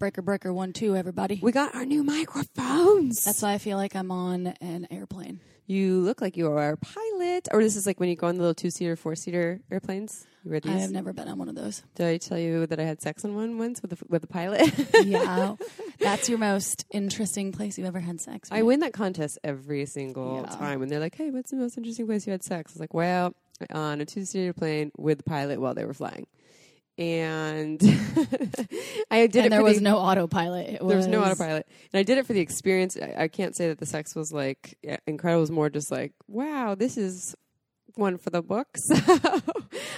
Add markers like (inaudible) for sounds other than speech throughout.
Breaker, breaker, one, two, everybody. We got our new microphones. That's why I feel like I'm on an airplane. you look like you are a pilot, or this is like when you go on the little two-seater, four-seater airplanes. You wear I have never been on one of those. Did I tell you that I had sex on one once with a, with a pilot? yeah. (laughs) That's your most interesting place you've ever had sex. I win that contest every single Yeah. time, and they're like, "Hey, what's the most interesting place you had sex?" I was like, "Well, on a two-seater plane with the pilot while they were flying." And (laughs) I did it. There was the- no autopilot. It There was no autopilid, and I did it for the experience. I, I can't say that the sex was like yeah, incredible. It was more just like, wow, this is one for the books. (laughs) I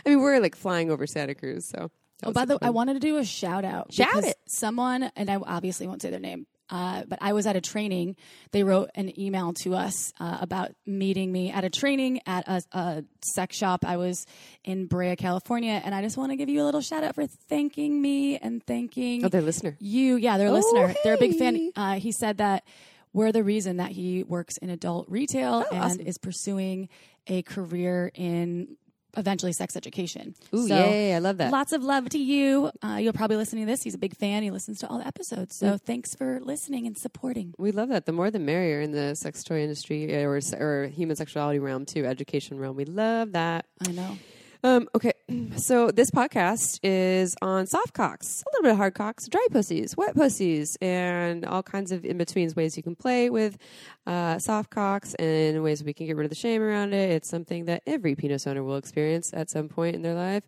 mean, we're like flying over Santa Cruz, so. Oh, by the way, I wanted to do a shout out. Shout it. Someone, and I obviously won't say their name, uh, but I was at a training. They wrote an email to us uh, about meeting me at a training at a, a sex shop. I was in Brea, California, and I just want to give you a little shout out for thanking me and thanking Oh, their listener. you. Yeah, their Oh, listener. They're a big fan. Uh, he said that we're the reason that he works in adult retail and Oh, awesome. is pursuing a career in eventually sex education. Ooh, So, yay! I love that. Lots of love to you. Uh, you'll probably listen to this. He's a big fan. He listens to all the episodes. Mm. So thanks for listening and supporting. We love that. The more the merrier in the sex toy industry uh, or, or human sexuality realm too, education realm. We love that. I know. Um, okay, (clears throat) so this podcast is on soft cocks, a little bit of hard cocks, dry pussies, wet pussies, and all kinds of in betweens ways you can play with uh, soft cocks and ways we can get rid of the shame around it. It's something that every penis owner will experience at some point in their life.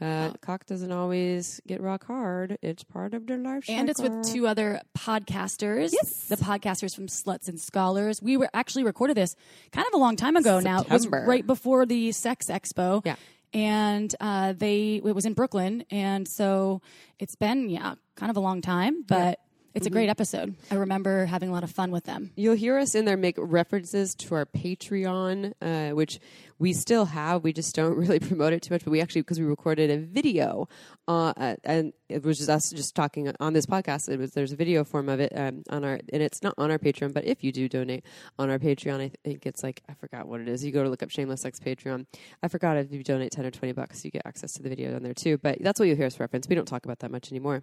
Uh, Cock doesn't always get rock hard; it's part of their life. And it's with two other podcasters. Yes. The podcasters from Sluts and Scholars. We were actually recorded this kind of a long time ago now. It was right before the Sex Expo. Yeah. And uh, they it was in Brooklyn. And so it's been, yeah, kind of a long time, but it's a Mm-hmm. great episode. I remember having a lot of fun with them. You'll hear us in there make references to our Patreon, uh, which we still have. We just don't (laughs) really promote it too much. But we actually, because we recorded a video, uh, and it was just us just talking on this podcast. It was there's a video form of it um, on our, and it's not on our Patreon. But if you do donate on our Patreon, I think it's like I forgot what it is. You go to look up Shameless Sex Patreon. I forgot if you donate ten or twenty bucks, you get access to the video on there too. But that's what you'll hear us reference. We don't talk about that much anymore.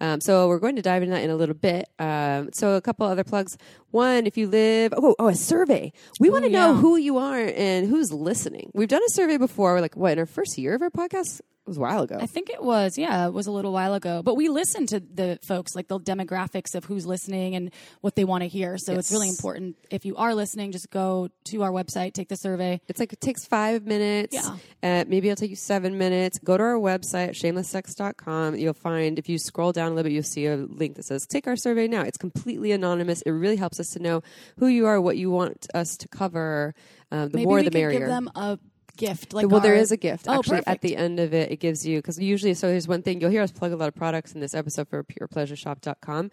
Um, so we're going to dive into that in a little bit. Um, so a couple other plugs. One, if you live, oh, oh, a survey. We want to Ooh, know who you are and who's listening. We've done a survey before. We're Like what in our first year of our podcast? It was a while ago. I think it was, yeah, it was a little while ago. But we listen to the folks, like the demographics of who's listening and what they want to hear. So it's really important. If you are listening, just go to our website, take the survey. It's like it takes five minutes. Yeah. Uh, maybe it'll take you seven minutes. Go to our website, shamelesssex.com. You'll find, if you scroll down a little bit, you'll see a link that says, Take our survey now. It's completely anonymous. It really helps us to know who you are, what you want us to cover. Um, the Maybe more we the merrier. give them a gift. Like well, there our- is a gift Oh, actually at the end of it. It gives you because usually so there's one thing you'll hear us plug a lot of products in this episode for purepleasureshop.com, um,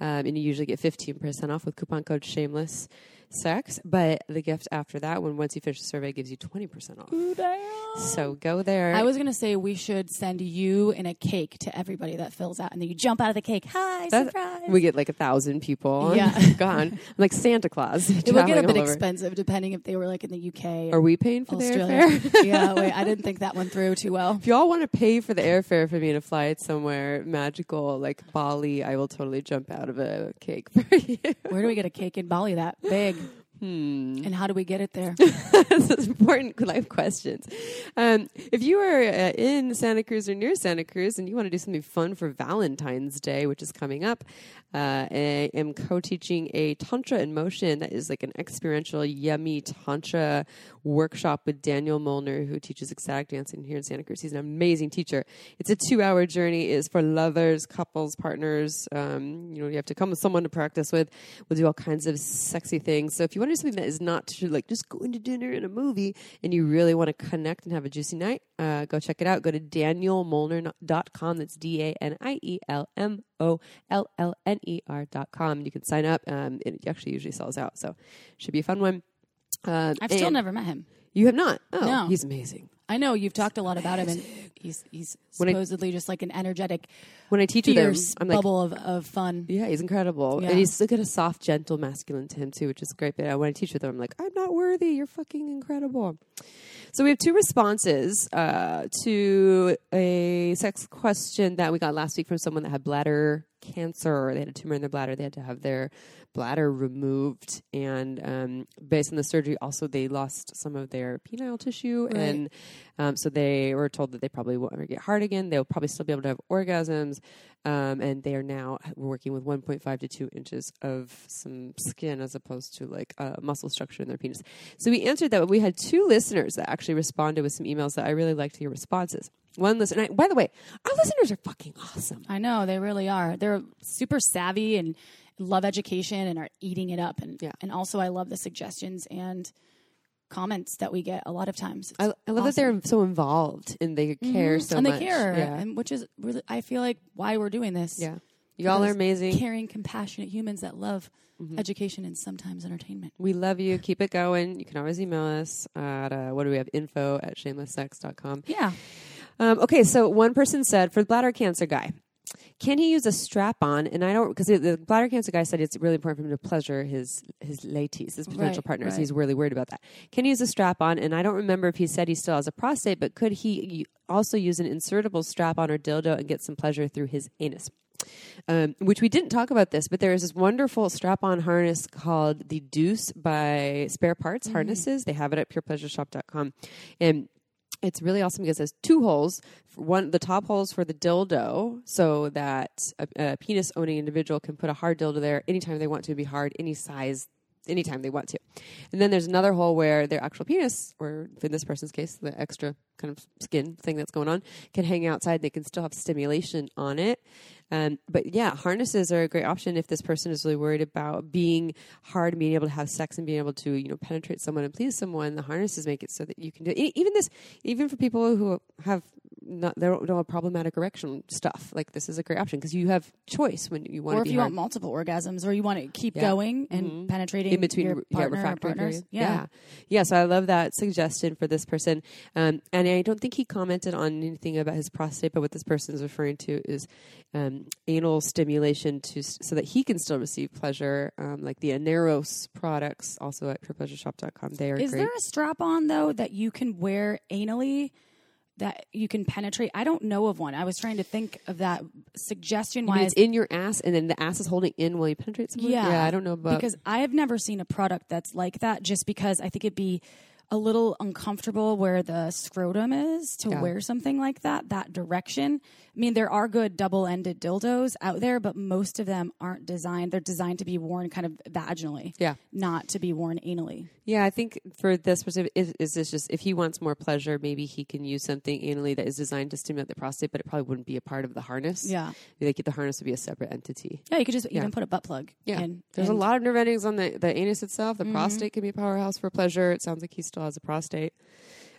and you usually get 15% off with coupon code Shameless Sex. But the gift after that, when once you finish the survey, gives you 20% off. Ooh, damn. So go there. I was going to say we should send you in a cake to everybody that fills out, and then you jump out of the cake. Hi, That- surprise! we get like a thousand people. Yeah. (laughs) gone. I'm like Santa Claus. (laughs) it would get a bit expensive depending if they were like in the UK. Are we paying for the airfare? (laughs) Yeah, wait, I didn't think that one through too well. If y'all want to pay for the airfare for me to fly it somewhere magical like Bali, I will totally jump out of a cake for you. Where do we get a cake in Bali that big? Hmm. And how do we get it there? (laughs) Those important life questions. Um, if you are uh, in Santa Cruz or near Santa Cruz and you want to do something fun for Valentine's Day, which is coming up, uh, I am co-teaching a Tantra in Motion that is like an experiential, yummy Tantra workshop with Daniel Molnar, who teaches ecstatic dancing here in Santa Cruz. He's an amazing teacher. It's a two-hour journey. is for lovers, couples, partners. Um, you know, you have to come with someone to practice with. We'll do all kinds of sexy things. So if you want to do something that is not to like just going to dinner and a movie, and you really want to connect and have a juicy night, uh, go check it out. Go to danielmolnar.com. That's D A N I E L M O L L N E R dot com. You can sign up. Um, it actually usually sells out, so should be a fun one. Uh, I've still never met him. You have not? Oh, No. he's amazing. I know you've talked a lot about him, and he's he's When I- supposedly just like an energetic, When I teach with him, I'm like, bubble of, of fun. Yeah, he's incredible, Yeah. and he's got a soft, gentle masculine to him too, which is great. But uh, when I teach with him, I'm like, I'm not worthy. You're fucking incredible. So we have two responses uh, to a sex question that we got last week from someone that had bladder cancer. or They had a tumor in their bladder. They had to have their bladder removed, and um, based on the surgery, also they lost some of their penile tissue, Right. and um, so they were told that they probably won't ever get hard again. They'll probably still be able to have orgasms, um, and they are now working with 1.5 to 2 inches of some skin as opposed to like uh, muscle structure in their penis. So we answered that. We had two listeners that actually responded with some emails that I really liked your responses. One listener, and I, by the way, our listeners are fucking awesome. I know they really are. They're super savvy and love education and are eating it up. And Yeah. and also I love the suggestions and comments that we get a lot of times. I, I love that they're so involved and they care so much. and much. they care, Yeah. and which is really I feel like why we're doing this. yeah. Y'all are amazing. caring, compassionate humans that love Mm-hmm. education and sometimes entertainment. We love you. Keep it going. You can always email us at, uh, what do we have? Info at shamelesssex.com. Yeah, Um, okay, so one person said for the bladder cancer guy, can he use a strap on? And I don't because the bladder cancer guy said it's really important for him to pleasure his his ladies, his potential Right, partners. right. He's really worried about that. Can he use a strap on? And I don't remember if he said he still has a prostate, but could he also use an insertable strap on or dildo and get some pleasure through his anus? Um, which we didn't talk about this, but there is this wonderful strap-on harness called the Deuce by Spare Parts Mm-hmm. Harnesses. They have it at purepleasureshop.com, and it's really awesome because it has two holes. One, the top holes for the dildo, so that a, a penis owning individual can put a hard dildo there anytime they want to be hard, any size, anytime they want to. And then there's another hole where their actual penis, or in this person's case, the extra kind of skin thing that's going on, can hang outside. They can still have stimulation on it. Um, but yeah, harnesses are a great option if this person is really worried about being hard and being able to have sex and being able to, you know, penetrate someone and please someone. The harnesses make it so that you can do e- even this, even for people who have not they don't, don't problematic erection stuff. Like this is a great option because you have choice when you want or if be you hard. want multiple orgasms, or you want to keep Yeah. going and Mhm. penetrating in between your yeah, partner or refractory partners. Yeah. yeah, yeah. So I love that suggestion for this person. Um, and I don't think he commented on anything about his prostate, but what this person is referring to is um, anal stimulation to so that he can still receive pleasure, um, like the Aneros products, also at purepleasureshop.com. They are Is great. there a strap on though that you can wear anally that you can penetrate? I don't know of one. I was trying to think of that suggestion wise. it's in your ass, and then the ass is holding in while you penetrate someone. Yeah, I don't know about because I have never seen a product that's like that. Just because I think it'd be a little uncomfortable where the scrotum is to Yeah. wear something like that that direction. I mean, there are good double-ended dildos out there, but most of them aren't designed. They're designed to be worn kind of vaginally, Yeah. not to be worn anally. Yeah, I think for this specific, is, is this just if he wants more pleasure, maybe he can use something anally that is designed to stimulate the prostate, but it probably wouldn't be a part of the harness. Yeah, like the harness would be a separate entity. yeah. You could just Yeah. even put a butt plug. Yeah, in, there's a lot of nerve endings on the the anus itself. The Mm-hmm. prostate can be a powerhouse for pleasure. It sounds like he still has a prostate.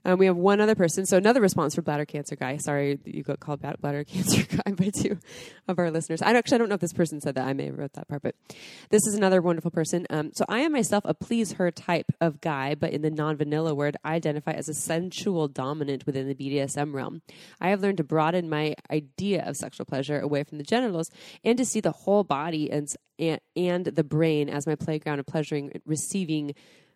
Um, we have one other person. So another response for bladder cancer guy. Sorry, you got called bladder (laughs) cancer guy by two of our listeners. I actually I don't know if this person said that. I may have wrote that part, but this is another wonderful person. Um, so I am myself a please her type of guy, but in the non vanilla word, I identify as a sensual dominant within the BDSM realm. I have learned to broaden my idea of sexual pleasure away from the genitals and to see the whole body and and, and the brain as my playground of pleasuring, receiving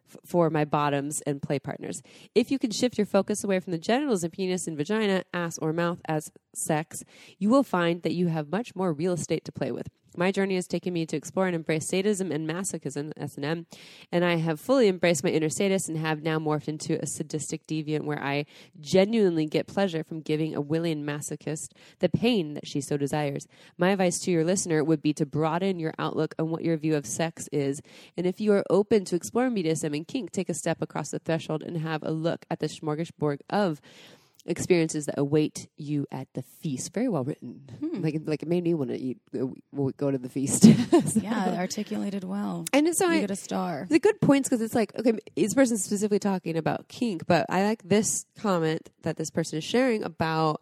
f- for my bottoms and play partners. If you can shift your focus away from the genitals and penis and vagina, ass or mouth as sex, you will find that you have much more real estate to play with. My journey has taken me to explore and embrace sadism and masochism, S&M, and I have fully embraced my inner sadist and have now morphed into a sadistic deviant where I genuinely get pleasure from giving a willing masochist the pain that she so desires. My advice to your listener would be to broaden your outlook on what your view of sex is, and if you are open to exploring BDSM and kink, take a step across the threshold and have a look at the smorgasbord of experiences that await you at the feast. Very well written. Like, it- like it made me want to eat. Uh, go to the feast. (laughs) Yeah, articulated well. and so You I, get a star. the good points because it's like okay, this person's specifically talking about kink, but I like this comment that this person is sharing about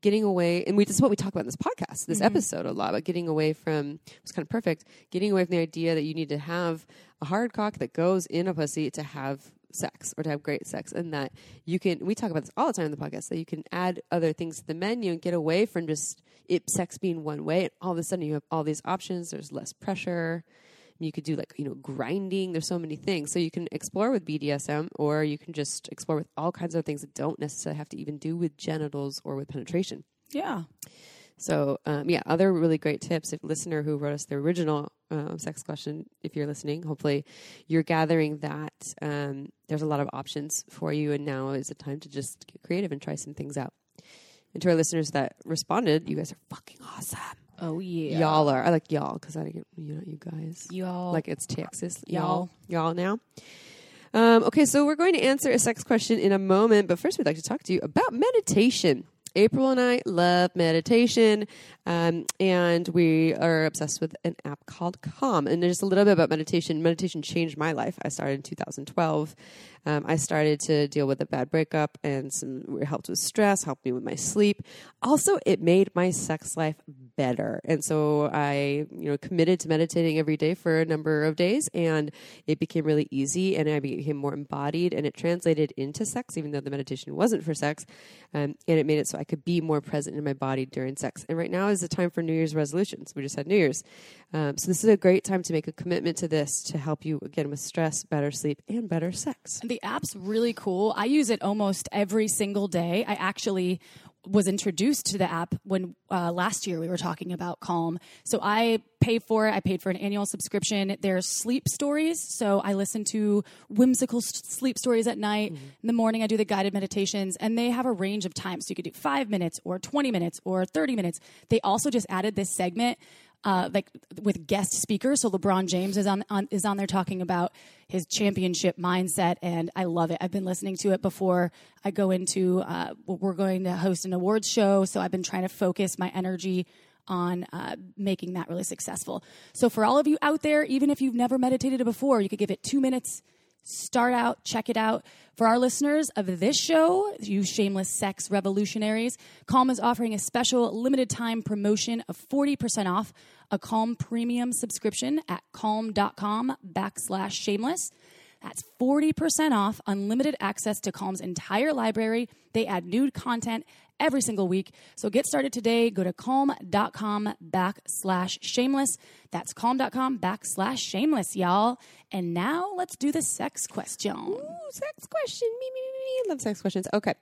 getting away, and we this is what we talk about in this podcast, this episode a lot about getting away from. It's kind of perfect. Getting away from the idea that you need to have a hard cock that goes in a pussy to have sex or to have great sex and that you can we talk about this all the time in the podcast that you can add other things to the menu and get away from just it sex being one way and all of a sudden you have all these options. There's less pressure. You could do like you know grinding. There's so many things. So you can explore with bdsm or you can just explore with all kinds of things that don't necessarily have to even do with genitals or with penetration. Yeah. So um, yeah other really great tips if listener who wrote us the original uh, sex question if you're listening hopefully you're gathering that um, there's a lot of options for you and now is the time to just get creative and try some things out and to our listeners that responded you guys are fucking awesome Oh yeah. y'all are i like y'all because i didn't you know you guys Y'all. like it's Texas. Y'all. Y'all. Y'all now. Um, okay, so we're going to answer a sex question in a moment, but first we'd like to talk to you about meditation. April and I love meditation, um, and we are obsessed with an app called Calm. And just a little bit about meditation. Meditation changed my life. I started in 2012. Um, I started to deal with a bad breakup, and some helped with stress, helped me with my sleep. Also, it made my sex life better, and so I, you know, committed to meditating every day for a number of days, and it became really easy, and I became more embodied, and it translated into sex, even though the meditation wasn't for sex, um, and it made it so I could be more present in my body during sex. And right now is the time for New Year's resolutions. We just had New Year's, um, so this is a great time to make a commitment to this to help you again with stress, better sleep, and better sex. The app's really cool. I use it almost every single day. I actually was introduced to the app when uh, last year we were talking about Calm. So I pay for it. I paid for an annual subscription. There's sleep stories. So I listen to whimsical s- sleep stories at night. In the morning, I do the guided meditations, and they have a range of times. So you could do five minutes or 20 minutes or 30 minutes. They also just added this segment uh, like with guest speakers. So LeBron James is on, on is on there talking about his championship mindset, and I love it. I've been listening to it before I go into. Uh, we're going to host an awards show, so I've been trying to focus my energy on uh, making that really successful. So for all of you out there, even if you've never meditated before, you could give it two minutes start out, check it out. For our listeners of this show, you shameless sex revolutionaries, Calm is offering a special limited time promotion of 40% off a Calm premium subscription at calm.com backslash shameless. That's 40% off unlimited access to Calm's entire library. They add new content every single week. So get started today. Go to calm.com backslash shameless. That's calm.com backslash shameless, y'all. And now let's do the sex question. Ooh, sex question. Me, me, me, me. Love sex questions. Okay.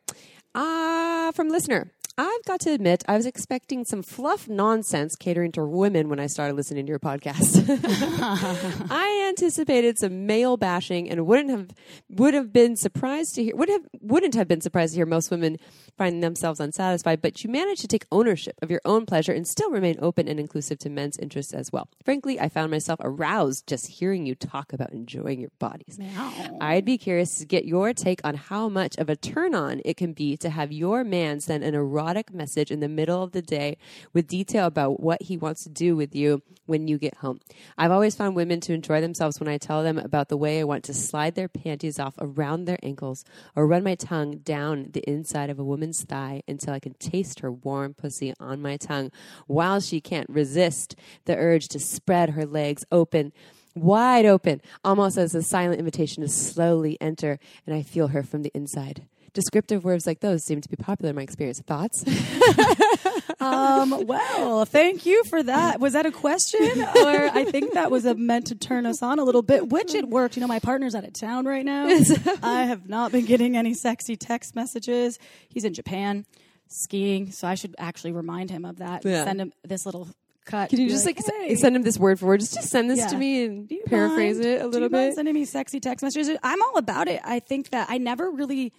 Uh, from listener. I've got to admit, I was expecting some fluff nonsense catering to women when I started listening to your podcast. (laughs) I anticipated some male bashing and wouldn't have would have been surprised to hear would have wouldn't have been surprised to hear most women finding themselves unsatisfied, but you manage to take ownership of your own pleasure and still remain open and inclusive to men's interests as well. Frankly, I found myself aroused just hearing you talk about enjoying your bodies. I'd be curious to get your take on how much of a turn on it can be to have your man send an erotic message in the middle of the day with detail about what he wants to do with you when you get home. I've always found women to enjoy themselves when I tell them about the way I want to slide their panties off around their ankles or run my tongue down the inside of a woman's thigh until I can taste her warm pussy on my tongue while she can't resist the urge to spread her legs open wide open, almost as a silent invitation to slowly enter, and I feel her from the inside. Descriptive words like those seem to be popular in my experience. Thoughts? (laughs) Um, well, thank you for that. Was that a question? Or I think that was a, meant to turn us on a little bit, which it worked. You know, my partner's out of town right now. (laughs) I have not been getting any sexy text messages. He's in Japan skiing, so I should actually remind him of that. Yeah. Send him this little cut. Can you just like, s- "Hey, send him this word for word? Just, just send this Yeah. to me and paraphrase mind? it a little bit. Sending me sexy text messages. I'm all about it. I think that I never really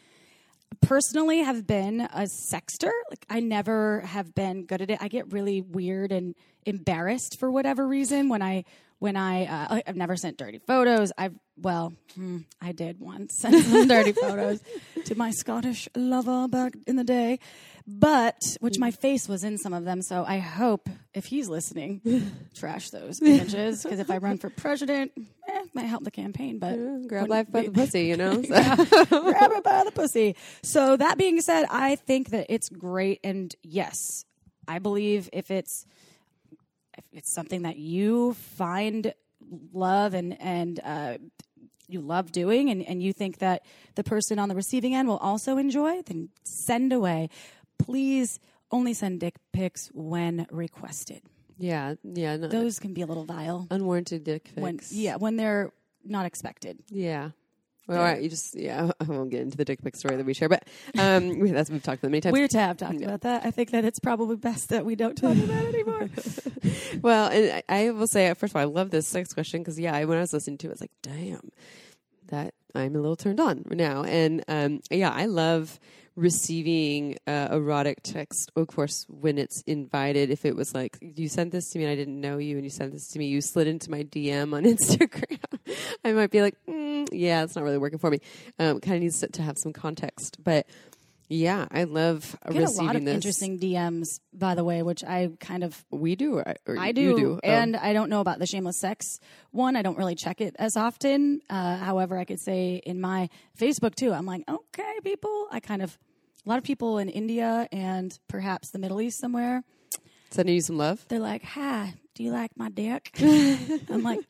personally have been a sexter. Like I never have been good at it. I get really weird and embarrassed for whatever reason when I when I uh, I've never sent dirty photos. I've well, hmm, I did once (laughs) send some dirty photos to my Scottish lover back in the day, but which my face was in some of them. So I hope if he's listening, (laughs) trash those images because if I run for president, eh, might help the campaign. But Grab life by the pussy, you know? (laughs) So- (laughs) grab it by the pussy. So that being said, I think that it's great, and yes, I believe if it's if it's something that you find love and and uh, you love doing, and and you think that the person on the receiving end will also enjoy, then send away. Please only send dick pics when requested. yeah, yeah. No, Those can be a little vile unwarranted dick pics. when yeah when they're not expected. Yeah. Well, all right, you just yeah. (laughs) I won't get into the dick pic story that we share, but um, (laughs) that's we've talked about many times. Weird to have talked about that. I think that it's probably best that we don't talk about it anymore. (laughs) Well, and I, I will say, first of all, I love this sex question because yeah, I- when I was listening to it, I was like, damn, that I'm a little turned on now, and um, yeah, I love receiving uh, erotic text. Of course, when it's invited, if it was like you sent this to me and I didn't know you, and you sent this to me, you slid into my DM on (laughs) Instagram, I might be like, mm, yeah, it's not really working for me. Um, kind of needs to, have some context, but. Yeah, I love I get a receiving lot of this. interesting DMs, by the way, which I kind of We do, or, or I do, you do, Oh. and I don't know about the shameless sex one. I don't really check it as often. Uh, however, I could say in my Facebook too, I'm like, okay, people. I kind of a lot of people in India and perhaps the Middle East somewhere. sending you some love. They're like, "Hi, do you like my dick?" (laughs) I'm like,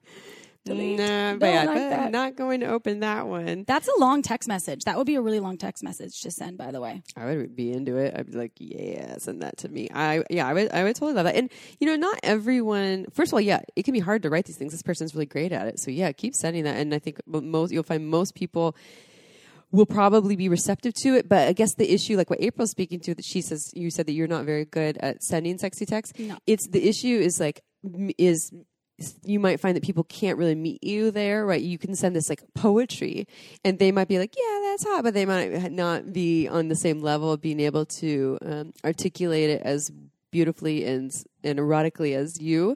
delete. Nah, but like. I'm not going to open that one. That's a long text message. That would be a really long text message to send, by the way. I would be into it. I'd be like, yeah, send that to me. I yeah, I would I would totally love that. And you know, not everyone. First of all, yeah, it can be hard to write these things. This person's really great at it. So yeah, keep sending that. And I think most you'll find most people will probably be receptive to it. But I guess the issue, like what April's speaking to, that she says you said that you're not very good at sending sexy texts. No. It's the issue is like is you might find that people can't really meet you there, right? You can send this like poetry, and they might be like, "Yeah, that's hot," but they might not be on the same level of being able to um, articulate it as beautifully and and erotically as you.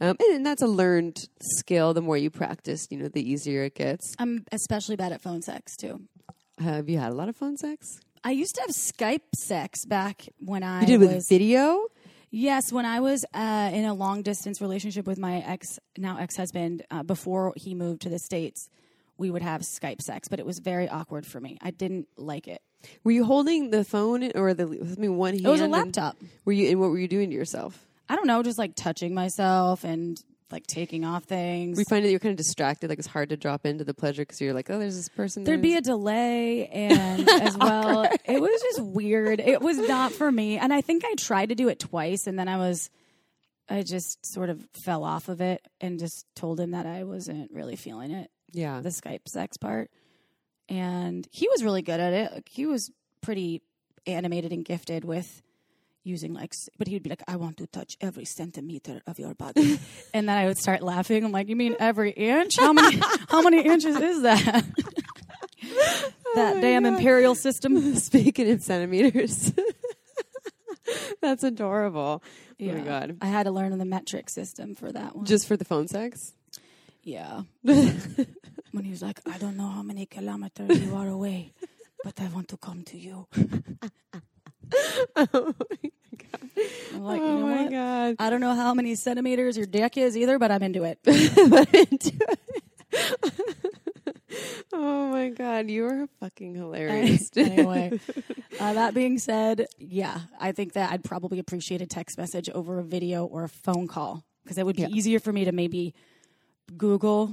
Um, and, and that's a learned skill. The more you practice, you know, the easier it gets. I'm especially bad at phone sex too. Have you had a lot of phone sex? I used to have Skype sex back when I You did was with video. Yes, when I was uh, in a long distance relationship with my ex, now ex husband, uh, before he moved to the States, we would have Skype sex, but it was very awkward for me. I didn't like it. Were you holding the phone or the I mean one hand? It was a and- laptop. were you and what were you doing to yourself? I don't know, just like touching myself and like taking off things. We find that you're kind of distracted. Like it's hard to drop into the pleasure because you're like, oh, there's this person. There'd be a delay, and (laughs) as well, it was just weird. It was not for me, and I think I tried to do it twice, and then I was, I just sort of fell off of it, and just told him that I wasn't really feeling it. yeah. the Skype sex part. And he was really good at it. Like, he was pretty animated and gifted with using like but he would be like, I want to touch every centimeter of your body. (laughs) and then I would start laughing. I'm like, You mean every inch? How many (laughs) how many inches is that? (laughs) that oh damn imperial system. Speaking in centimeters. That's adorable. Oh my god. I had to learn the metric system for that one. Just for the phone sex? yeah. when he was like, I don't know how many kilometers you are away, but I want to come to you. oh my god. (laughs) I'm like, oh you know my what? god. I don't know how many centimeters your dick is either, but I'm into it. (laughs) But into it. (laughs) oh my god, you are fucking hilarious. anyway, uh, that being said, yeah, I think that I'd probably appreciate a text message over a video or a phone call because it would be Yeah. easier for me to maybe Google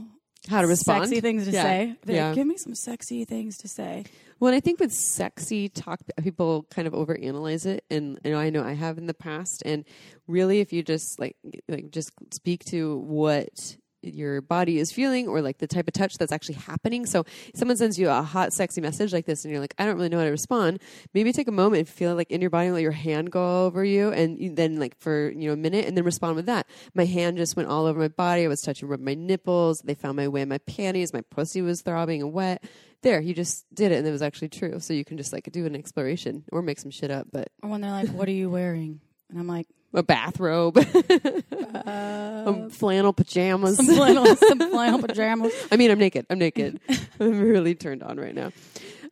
How to respond? sexy things to Yeah. say. Like, Yeah. Give me some sexy things to say. Well, and I think with sexy talk, people kind of overanalyze it, and you know, I know I have in the past. And really, if you just like like just speak to what your body is feeling or like the type of touch that's actually happening. So someone sends you a hot, sexy message like this and you're like, I don't really know how to respond, maybe take a moment and feel like in your body, let your hand go over you and then like for, you know, a minute and then respond with that. My hand just went all over my body. I was touching my nipples. They found my way in my panties. My pussy was throbbing and wet. There, you just did it and it was actually true. So you can just like do an exploration or make some shit up, but when they're like, "What are you wearing?" And I'm like, a bathrobe, (laughs) um, flannel pajamas. "Some flannel, (laughs) some flannel pajamas." I mean, I'm naked. I'm naked. (laughs) I'm really turned on right now.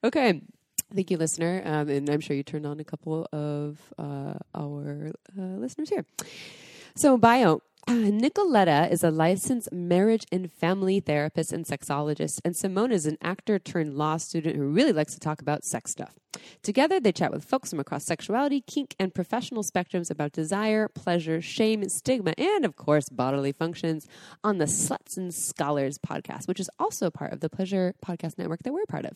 Okay. Thank you, listener. Um, and I'm sure you turned on a couple of uh, our uh, listeners here. So, bio. Uh, Nicoletta is a licensed marriage and family therapist and sexologist, and Simone is an actor turned law student who really likes to talk about sex stuff. Together, they chat with folks from across sexuality, kink, and professional spectrums about desire, pleasure, shame, stigma, and of course, bodily functions on the Sluts and Scholars podcast, which is also part of the Pleasure Podcast Network that we're part of.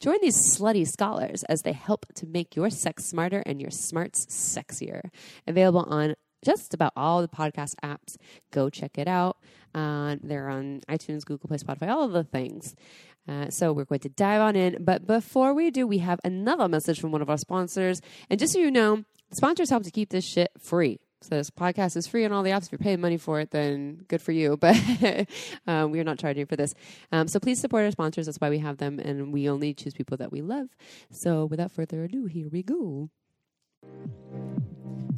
Join these slutty scholars as they help to make your sex smarter and your smarts sexier. Available on just about all the podcast apps. Go check it out. Uh, they're on iTunes, Google Play, Spotify, all of the things. Uh, so we're going to dive on in. But before we do, we have another message from one of our sponsors. And just so you know, sponsors help to keep this shit free. So this podcast is free on all the apps. If you're paying money for it, then good for you. (laughs) But um, we are not charging for this. Um, so please support our sponsors. That's why we have them, and we only choose people that we love. So without further ado, here we go.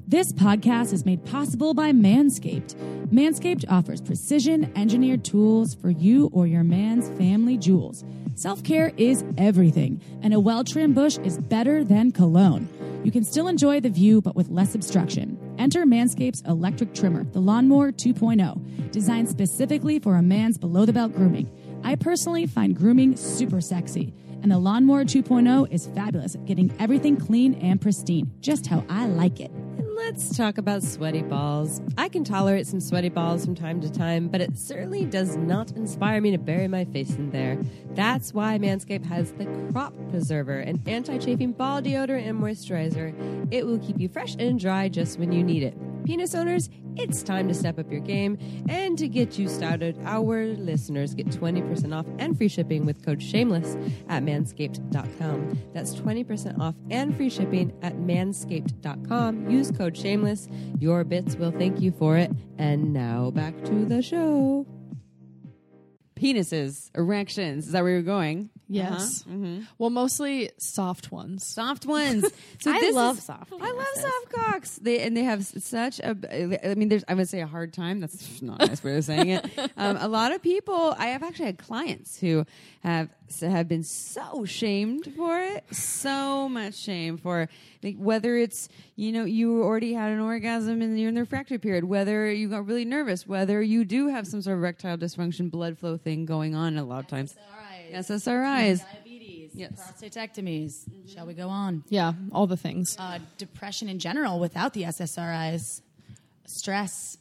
This podcast is made possible by Manscaped. Manscaped offers precision engineered tools for you or your man's family jewels. Self care is everything, and a well trimmed bush is better than cologne. You can still enjoy the view, but with less obstruction. Enter Manscaped's electric trimmer, the Lawnmower 2.0, designed specifically for a man's below the belt grooming. I personally find grooming super sexy, and the Lawnmower 2.0 is fabulous at getting everything clean and pristine, just how I like it. Let's talk about sweaty balls. I can tolerate some sweaty balls from time to time, but it certainly does not inspire me to bury my face in there. That's why Manscaped has the Crop Preserver, an anti chafing ball deodorant and moisturizer. It will keep you fresh and dry just when you need it. Penis owners, it's time to step up your game. And to get you started, our listeners get 20% off and free shipping with code SHAMELESS at manscaped.com. That's 20% off and free shipping at manscaped.com. Use code SHAMELESS. Your bits will thank you for it. And now back to the show. Penises, erections. Is that where you're going? Yes. Uh-huh. Well, mostly soft ones. Soft (laughs) ones. So I love is- soft I love soft cocks. They and they have such a. I mean, there's. I would say a hard time. That's (laughs) not a nice way of saying it. (laughs) Um, a lot of people. I have actually had clients who have have been so shamed for it. So much shame for like, whether it's you know you already had an orgasm and you're in the refractory period, whether you got really nervous, whether you do have some sort of erectile dysfunction, blood flow thing going on. A lot of times, SSRIs. diabetes, Yes. prostatectomies. Shall we go on? Yeah, all the things. Uh, depression in general without the SSRIs, stress.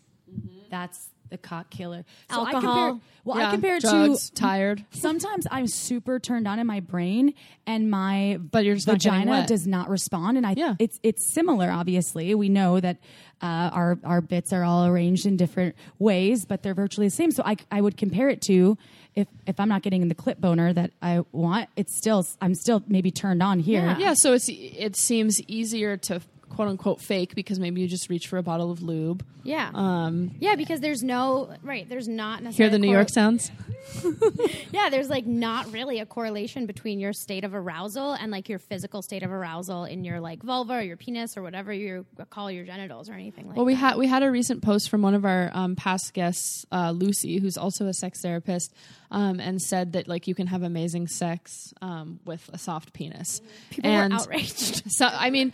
That's the cock killer. So I Alcohol. compare, well, yeah, I compare it drugs, to tired. (laughs) sometimes I'm super turned on in my brain and my But not vagina does not respond and I Yeah. it's it's similar obviously we know that uh, our our bits are all arranged in different ways but they're virtually the same so I I would compare it to if if I'm not getting the clip boner that I want it's still I'm still maybe turned on here Yeah, so it's it seems easier to quote unquote fake because maybe you just reach for a bottle of lube. Yeah. Um, yeah, because there's no right. There's not necessarily hear the New correl- York sounds. (laughs) Yeah, there's like not really a correlation between your state of arousal and like your physical state of arousal in your like vulva or your penis or whatever you call your genitals or anything like Well, we that. had we had a recent post from one of our um, past guests, uh, Lucy, who's also a sex therapist, um, and said that like you can have amazing sex um, with a soft penis. People and were outraged. (laughs) So I mean,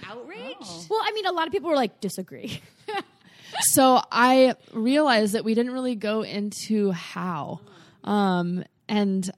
well, I mean, a lot of people were like disagree. (laughs) so I realized that we didn't really go into how, um, and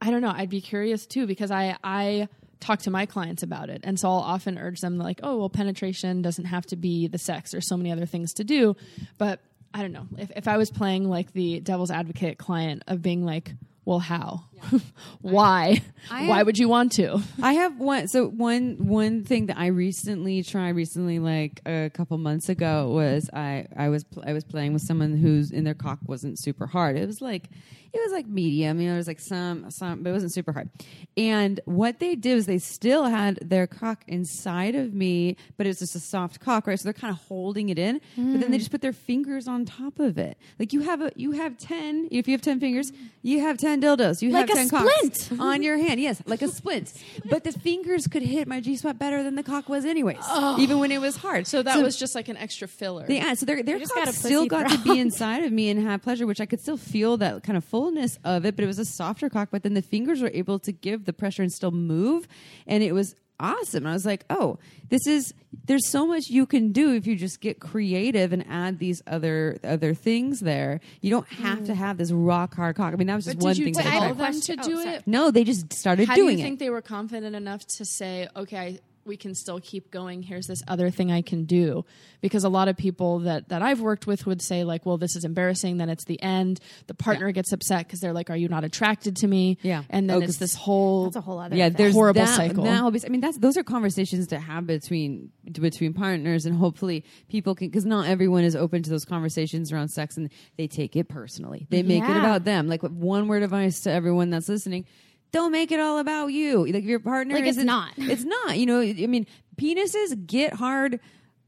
I don't know. I'd be curious too because I I talk to my clients about it, and so I'll often urge them like, oh well, penetration doesn't have to be the sex. There's so many other things to do, but I don't know if if I was playing like the devil's advocate client of being like, well, how? (laughs) Why? I Why have- would you want to? I have one. So one one thing that I recently tried recently, like a couple months ago, was I I was pl- I was playing with someone who's in their cock wasn't super hard. It was like it was like medium. You know, it was like some some, but it wasn't super hard. And what they did was they still had their cock inside of me, but it's just a soft cock, right? So they're kind of holding it in, but then they just hmm. put their fingers on top of it. Like you have a you have ten. If you have ten fingers, you have ten dildos. You Like have a ten cocks splint. (laughs) on your hand. Yes, like a splint. but the fingers could hit my G spot better than the cock was, anyways. Oh. Even when it was hard. So that was just like an extra filler. Yeah, so their their cock got still got to be (laughs) inside of me and have pleasure, which I could still feel that kind of fullness of it. But it was a softer cock. But then the fingers were able to give the pressure and still move, and it was awesome. I was like, oh, this is there's so much you can do if you just get creative and add these other other things there. You don't have to mm. have this rock hard cock. I mean, that was just but one did you thing. tell tried. have a them to oh, do Oh, it? No, they just started How do doing you it. think they were confident enough to say, okay, we can still keep going. Here's this other thing I can do. Because a lot of people that, that I've worked with would say, like, well, this is embarrassing. Then it's the end. The partner gets upset because they're like, are you not attracted to me? Yeah. And then Oh, it's 'cause this whole. That's a whole other. yeah, thing. there's horrible that, cycle. that whole I mean, that's those are conversations to have between between partners, and hopefully people can because not everyone is open to those conversations around sex, and they take it personally. They make it about them. Like one word of advice to everyone that's listening: don't make it all about you. Like your partner, Like, it's isn't- (laughs) It's not. You know, I mean, penises get hard.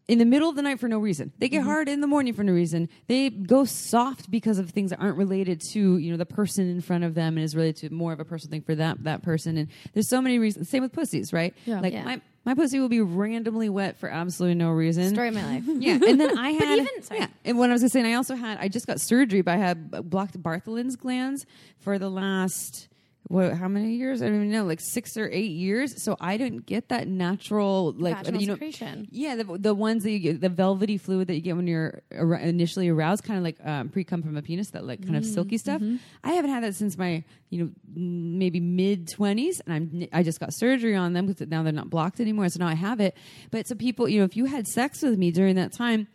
In the middle of the night for no reason. They get mm-hmm. hard in the morning for no reason. They go soft because of things that aren't related to, you know, the person in front of them and is related to more of a personal thing for that that person. And there's so many reasons. Same with pussies, right? Yeah. Like Yeah. my my pussy will be randomly wet for absolutely no reason. Story of my life. (laughs) Yeah, and then I (laughs) had. even- sorry. yeah, and when I was gonna say, and I also had. I just got surgery, but I had blocked Bartholin's glands for the last. What? How many years? I don't even know. Like six or eight years. So I didn't get that natural, like Vaginal you know, secretion. yeah, the, the ones that you get, the velvety fluid that you get when you're ar- initially aroused, kind of like um, pre cum from a penis, that like kind of silky stuff. I haven't had that since my, you know, m- maybe mid twenties, and I'm I just got surgery on them because now they're not blocked anymore, so now I have it. But so people, you know, if you had sex with me during that time.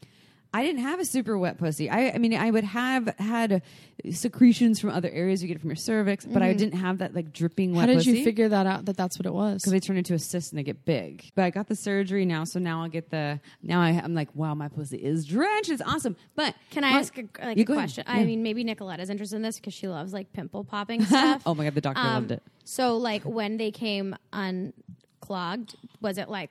I didn't have a super wet pussy. I, I mean, I would have had secretions from other areas you get from your cervix, but I didn't have that like dripping wet How did pussy you figure that out that that's what it was? because they turn into a cyst and they get big. But I got the surgery now, so now I'll get the. Now I, I'm like, wow, my pussy is drenched. It's awesome. But Can I well, ask a, like you a go ahead. question? Yeah. I mean, maybe Nicoletta's interested in this because she loves like pimple popping stuff. (laughs) oh my god, the doctor Um, loved it. So, like, when they came unclogged, was it like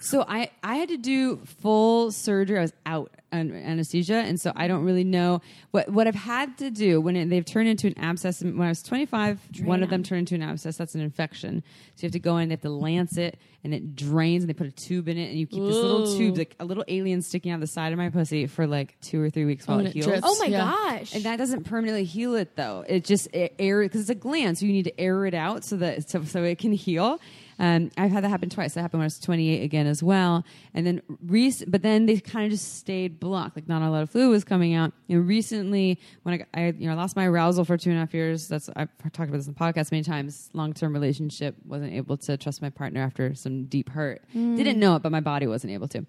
So I I had to do full surgery. I was out on anesthesia, and so I don't really know what what I've had to do when it, they've turned into an abscess. When I was 25, one of them turned into an abscess. That's an infection. So you have to go in, they have to lance it, and it drains, and they put a tube in it, and you keep this little tube, like a little alien sticking out the side of my pussy for like two or three weeks while it it heals. drips. Oh my Yeah. gosh! And that doesn't permanently heal it though. It just it air because it's a gland, so you need to air it out so that so, so it can heal. Um, I've had that happen twice. That happened when I was 28 again as well. And then rec- but then they kind of just stayed blocked. Like not a lot of fluid was coming out. And recently, when I, got- I you know I lost my arousal for two and a half years. That's I've talked about this in the podcast many times. Long term relationship wasn't able to trust my partner after some deep hurt. Didn't know it, but my body wasn't able to.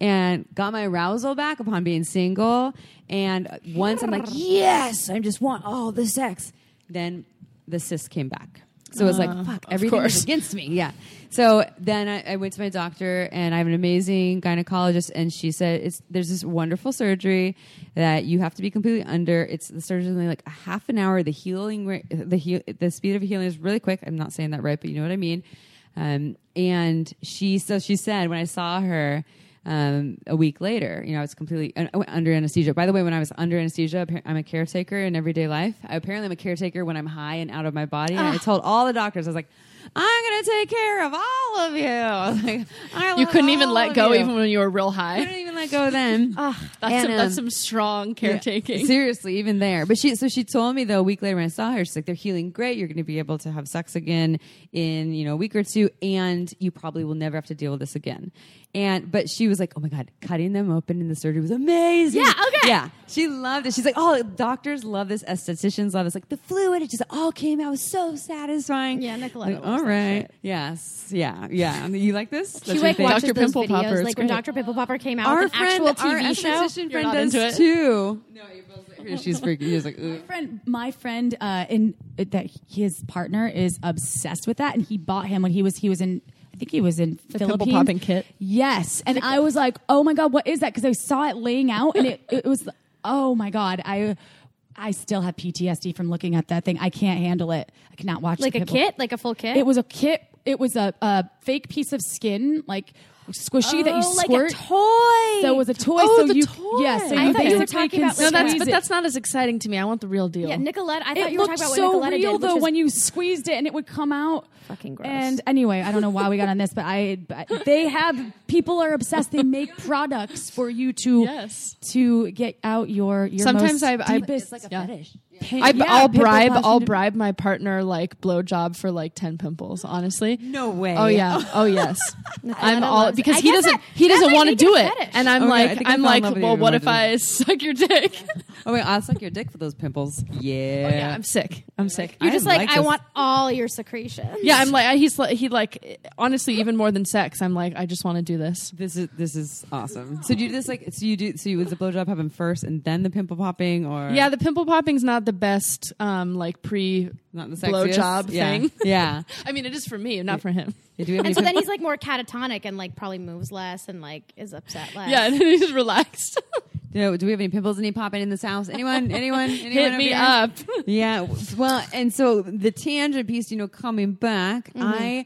And got my arousal back upon being single. And once I'm like, (laughs) yes, I just want all the sex. Then the cyst came back. So it was like, fuck, everything is against me. Yeah. So then I, I went to my doctor, and I have an amazing gynecologist, and she said, "It's there's this wonderful surgery that you have to be completely under. It's the surgery only like a half an hour. The healing rate, the heal, the speed of healing is really quick. I'm not saying that right, but you know what I mean. Um, and she so she said when I saw her um, a week later, you know, I was completely uh, under anesthesia. By the way, when I was under anesthesia, I'm a caretaker in everyday life. I, apparently, I'm a caretaker when I'm high and out of my body. And I told all the doctors, I was like, I'm going to take care of all of you. (laughs) Like, I you couldn't even let go you. even when you were real I high. couldn't even let go then. (laughs) That's, And, some, that's um, some strong Yeah, caretaking. seriously, even there. But she so she told me though a week later when I saw her, she's like, they're healing great. You're going to be able to have sex again in you know a week or two, and you probably will never have to deal with this again. And but she was like, oh my god, cutting them open in the surgery was amazing. Yeah, okay. Yeah, she loved it. She's like, oh, doctors love this, estheticians love this. Like the fluid, it just all came out. It was so satisfying. Yeah, Nicoletta Like, all All right. Yes. Yeah. Yeah. You like this? That's your She like thing? watches Dr. those Pimple videos. Popper, it's like when great. Dr. Pimple Popper came out Our with an friend, actual our TV show. esthetician friend not does into it? too. No, you're both like, she's freaking. She's like, Ooh. friend, my friend, uh, in that his partner is obsessed with that, and he bought him when he was he was in. I think he was in The Philippines. pimple popping kit. Yes, and I was like, "Oh my god, what is that?" Because I saw it laying out, and it it was, oh my god, I I still have PTSD from looking at that thing. I can't handle it. I cannot watch like a kit, like a full kit. It was a kit. It was a, a fake piece of skin, like squishy that you Oh, like squirt. a toy. So it was a toy. Oh, so the you, toy. yes. so I you thought you were talking can about, like, No, that's but it. that's not as exciting to me. I want the real deal. yeah, Nicoletta. I thought it you were looked talking about so what Nicoletta real did, though which is when you squeezed it and it would come out. Fucking gross. And anyway, I don't know why we got on this, but I but they have people are obsessed. They make products for you to Yes. to get out your your Sometimes most I've- I've- deepest It's like a fetish. Pain. I, Yeah, I'll pimple bribe. I'll bribe my partner like blowjob for like ten pimples. Honestly. No way. Oh yeah. (laughs) Oh yes. I'm all because he doesn't. that- he that doesn't want to do it fetish. and I'm oh, Okay, like, think I I'm like, well, what if I I suck your dick? (laughs) Oh wait, I'll suck your dick for those pimples. Yeah. Oh, yeah, I'm sick. I'm sick. You're just like, like I want all your secretions. Yeah, I'm like he's like he like honestly even more than sex. I'm like I just want to do this. This is this is awesome. So do you do this like so you do so you was the blowjob happen first and then the pimple popping or Yeah, the pimple popping's not the best um like pre not the sexiest? blowjob yeah. thing. Yeah. (laughs) I mean, it is for me, not for him. (laughs) Yeah, do we have any And so then he's like more catatonic and like probably moves less and like is upset less. Yeah, and then he's relaxed. (laughs) you know, do we have any pimples any popping in this house? Anyone? Anyone? Anyone Hit me here? up. Yeah. Well, and so the tangent piece, you know, coming back, I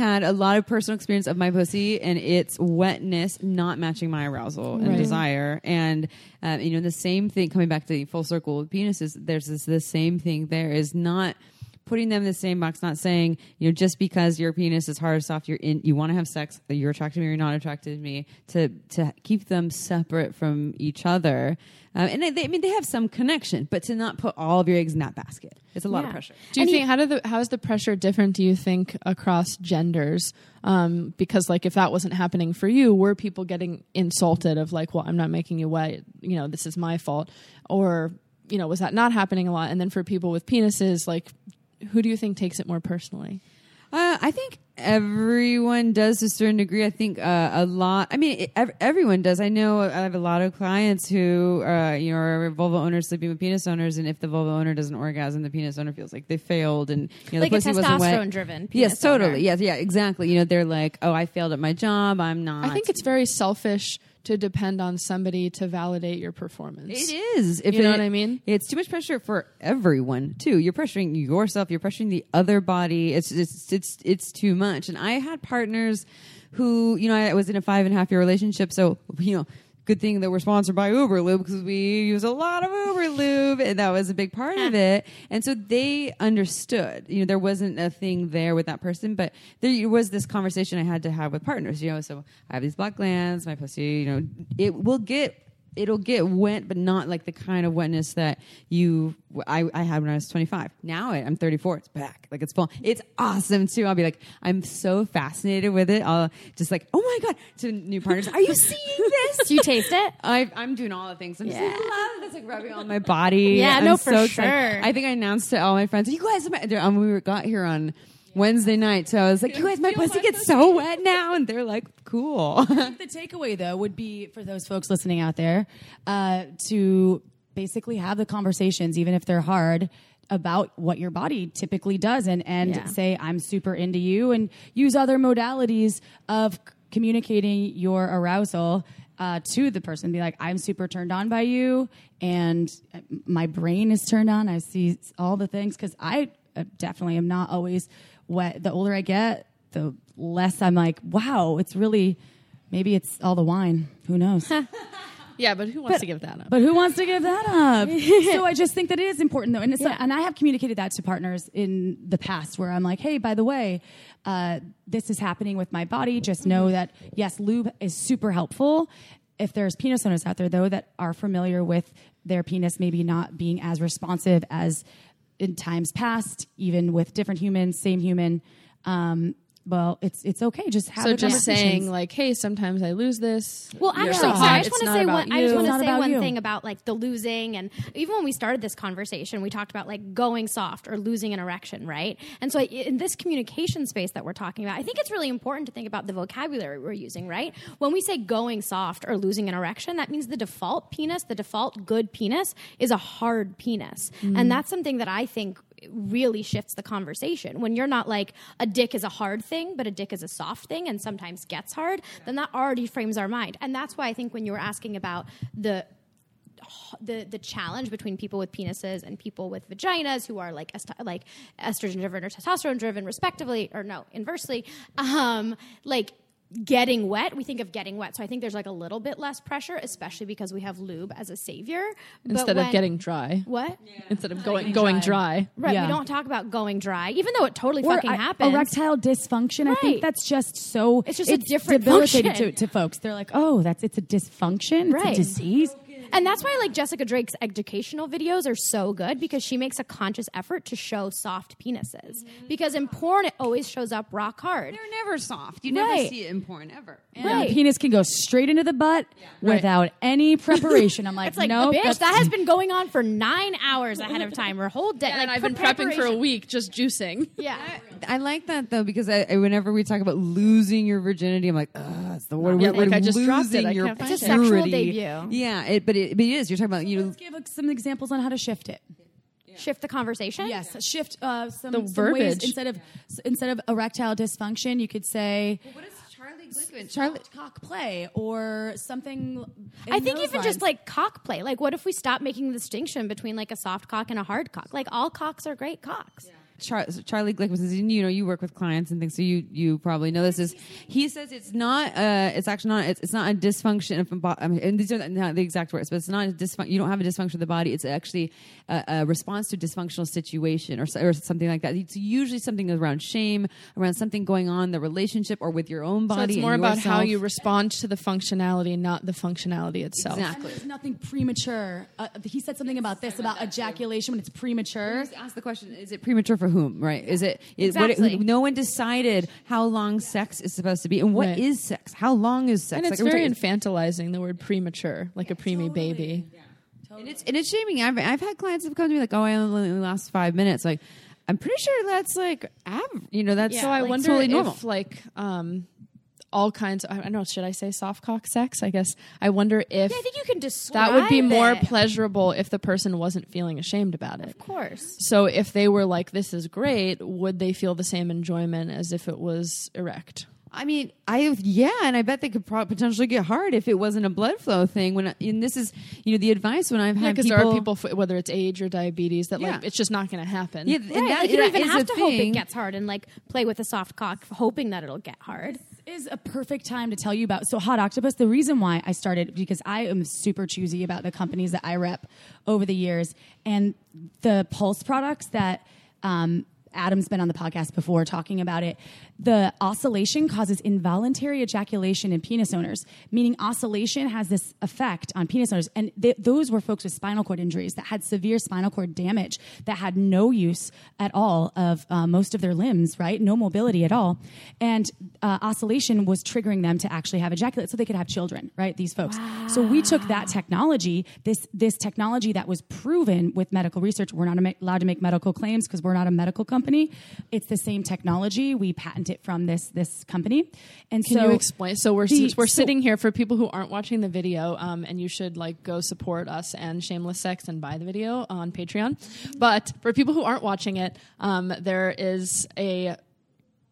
had a lot of personal experience of my pussy and its wetness not matching my arousal and Right. desire. And, um, you know, the same thing coming back to the full circle with penises, there's this, the same thing there is not putting them in the same box, not saying, you know, just because your penis is hard or soft, you're in, you want to have sex, you're attracted to me or you're not attracted to me, to, to keep them separate from each other. Um, and they, I mean, they have some connection, but to not put all of your eggs in that basket. It's a lot of pressure. Do you think how do the how is the pressure different? Do you think across genders? Um, because like if that wasn't happening for you, were people getting insulted of like, well, I'm not making you wet, you know, this is my fault, or you know, was that not happening a lot? And then for people with penises, like, who do you think takes it more personally? Uh, I think everyone does to a certain degree. I think uh, a lot. I mean, it, ev- everyone does. I know I have a lot of clients who, uh, you know, are vulva owners sleeping with penis owners, and if the vulva owner doesn't orgasm, the penis owner feels like they failed, and you know, Like the a pussy wasn't wet. testosterone-driven Yes, totally. owner. Yes, yeah, exactly. You know, they're like, oh, I failed at my job. I'm not. I think it's very selfish to depend on somebody to validate your performance. It is. If You know it- what I mean? It's too much pressure for everyone too. You're pressuring yourself. You're pressuring the other body. It's it's it's it's too much. And I had partners who, you know, I was in a five and a half year relationship. So you know, good thing that we're sponsored by Uber Lube because we use a lot of Uber Lube, and that was a big part of it. And so they understood. You know, there wasn't a thing there with that person, but there was this conversation I had to have with partners. You know, so I have these black glands, my pussy. You know, it will get it'll get wet, but not like the kind of wetness that you I, I had when I was 25. Now I'm 34. It's back. Like it's full. It's awesome too. I'll be like, I'm so fascinated with it. I'll just like, oh my god, to new partners. Are you seeing this? Do (laughs) you taste it? I, I'm doing all the things. I'm just like, Yeah. love this, like rubbing on my body. Yeah, I'm no, for excited. sure. I think I announced to all my friends, you guys, um, we got here on Wednesday night, so I was like, you guys, my pussy gets so wet now, and they're like, cool. (laughs) the takeaway though would be for those folks listening out there uh, to basically have the conversations even if they're hard about what your body typically does and and Yeah. say i'm super into you and use other modalities of c- communicating your arousal uh, to the person. Be like i'm super turned on by you and uh, my brain is turned on. I see all the things. Because i uh, definitely am not always wet the older i get the less i'm like wow it's really maybe it's all the wine who knows (laughs) Yeah, but who wants to give that up? but who wants to give that up? (laughs) so I just think that it is important though, and it's and I have communicated that to partners in the past where I'm like, hey, by the way, uh, this is happening with my body. Just know that yes, lube is super helpful. If there's penis owners out there though that are familiar with their penis maybe not being as responsive as in times past, even with different humans, same human. Um, well, it's it's okay. Just have so the just saying like, hey, sometimes I lose this. Well, You're actually, so sorry, I just want to say about one. I just want to say one you. thing about like the losing, and even when we started this conversation, we talked about like going soft or losing an erection, right? And so, I- in this communication space that we're talking about, I think it's really important to think about the vocabulary we're using, right? When we say going soft or losing an erection, that means the default penis, the default good penis, is a hard penis, and mm. that's something that I think really shifts the conversation. When you're not like a dick is a hard thing, but a dick is a soft thing and sometimes gets hard, then that already frames our mind. And that's why I think when you were asking about the the the challenge between people with penises and people with vaginas who are like est- like estrogen driven or testosterone driven respectively or no inversely um like getting wet we think of getting wet so i think there's like a little bit less pressure especially because we have lube as a savior But Instead of getting dry. what Instead of going going dry. right Yeah. we don't talk about going dry even though it totally or fucking I- happens erectile dysfunction. I think that's just so. It's just a different debilitating to, to folks. They're like, oh, that's it's a dysfunction. It's Right. a disease. And that's why like Jessica Drake's educational videos are so good because she makes a conscious effort to show soft penises. Mm. Because in porn it always shows up rock hard. They're never soft. You never Right. see it in porn ever. And Right. the penis can go straight into the butt without any (laughs) preparation. I'm like, It's like no, bitch, that has been going on for nine hours ahead of time or whole day. and like, I've been prepping for a preparation. week just juicing. (laughs) Yeah. I like that though because I, I- whenever we talk about losing your virginity, I'm like, ugh, it's the word. Yeah, we're, like we're I just dropped it. losing I your can't find It's a sexual purity. debut. Yeah, it, but it, but it is. You're talking about you. Let's give some examples on how to shift it. Shift the conversation. Yes, shift uh, some, The some ways verbiage. instead of instead of erectile dysfunction, you could say What is Charlie Glickman? Charlie cock play or something. in I think those even just lines. like cock play. Like, what if we stop making the distinction between like a soft cock and a hard cock? Like, all cocks are great cocks. Char- Charlie Glickman says, you know, you work with clients and things, so you you probably know this. Is he says it's not, uh, it's actually not, it's, it's not a dysfunction of, I mean, and these are not the exact words, but it's not a dysfunction. You don't have a dysfunction of the body. It's actually a, a response to a dysfunctional situation or or something like that. It's usually something around shame, around something going on in the relationship or with your own body. So body. it's more and about how you respond to the functionality, not the functionality itself. exactly. There's nothing premature. Uh, he said something about this about ejaculation when it's premature. Ask the question: Is it premature for whom? Right? Is it? Is what? Exactly. no one decided how long sex is supposed to be, and what is Right. sex? How long is sex? And it's Like, very talking- infantilizing, the word premature, like a preemie baby. and it's and it's shaming. I've I've had clients have come to me like, "Oh, I only last five minutes." Like, I'm pretty sure that's like, av- you know, that's so I like, wonder totally if normal. like um, all kinds. Of, I don't know. Should I say soft cock sex? I guess. I wonder if Yeah, I think you can describe that would be more pleasurable if the person wasn't feeling ashamed about it. Of course. So if they were like, "This is great," would they feel the same enjoyment as if it was erect? I mean, I yeah, and I bet they could pro- potentially get hard if it wasn't a blood flow thing. When and this is, you know, the advice when I've Yeah, had because people, there are people, f- whether it's age or diabetes, that like it's just not going to happen. yeah, and Right. that, like, you don't even have a to hope it gets hard and like play with a soft cock, hoping that it'll get hard. Is a perfect time to tell you about. So, Hot Octopus, the reason why I started, because I am super choosy about the companies that I rep over the years. And the Pulse products that um, Adam's been on the podcast before talking about it. The oscillation causes involuntary ejaculation in penis owners, meaning oscillation has this effect on penis owners. And th- those were folks with spinal cord injuries that had severe spinal cord damage, that had no use at all of uh, most of their limbs, right? No mobility at all. And uh, oscillation was triggering them to actually have ejaculate so they could have children, right? These folks. So we took that technology, this, this technology that was proven with medical research. We're not allowed to make medical claims because we're not a medical company. It's the same technology. We patent it from this, this company. And Can so you explain? So we're the- we're so- sitting here for people who aren't watching the video, um, and you should like go support us and Shameless Sex and buy the video on Patreon. But for people who aren't watching it, um, there is a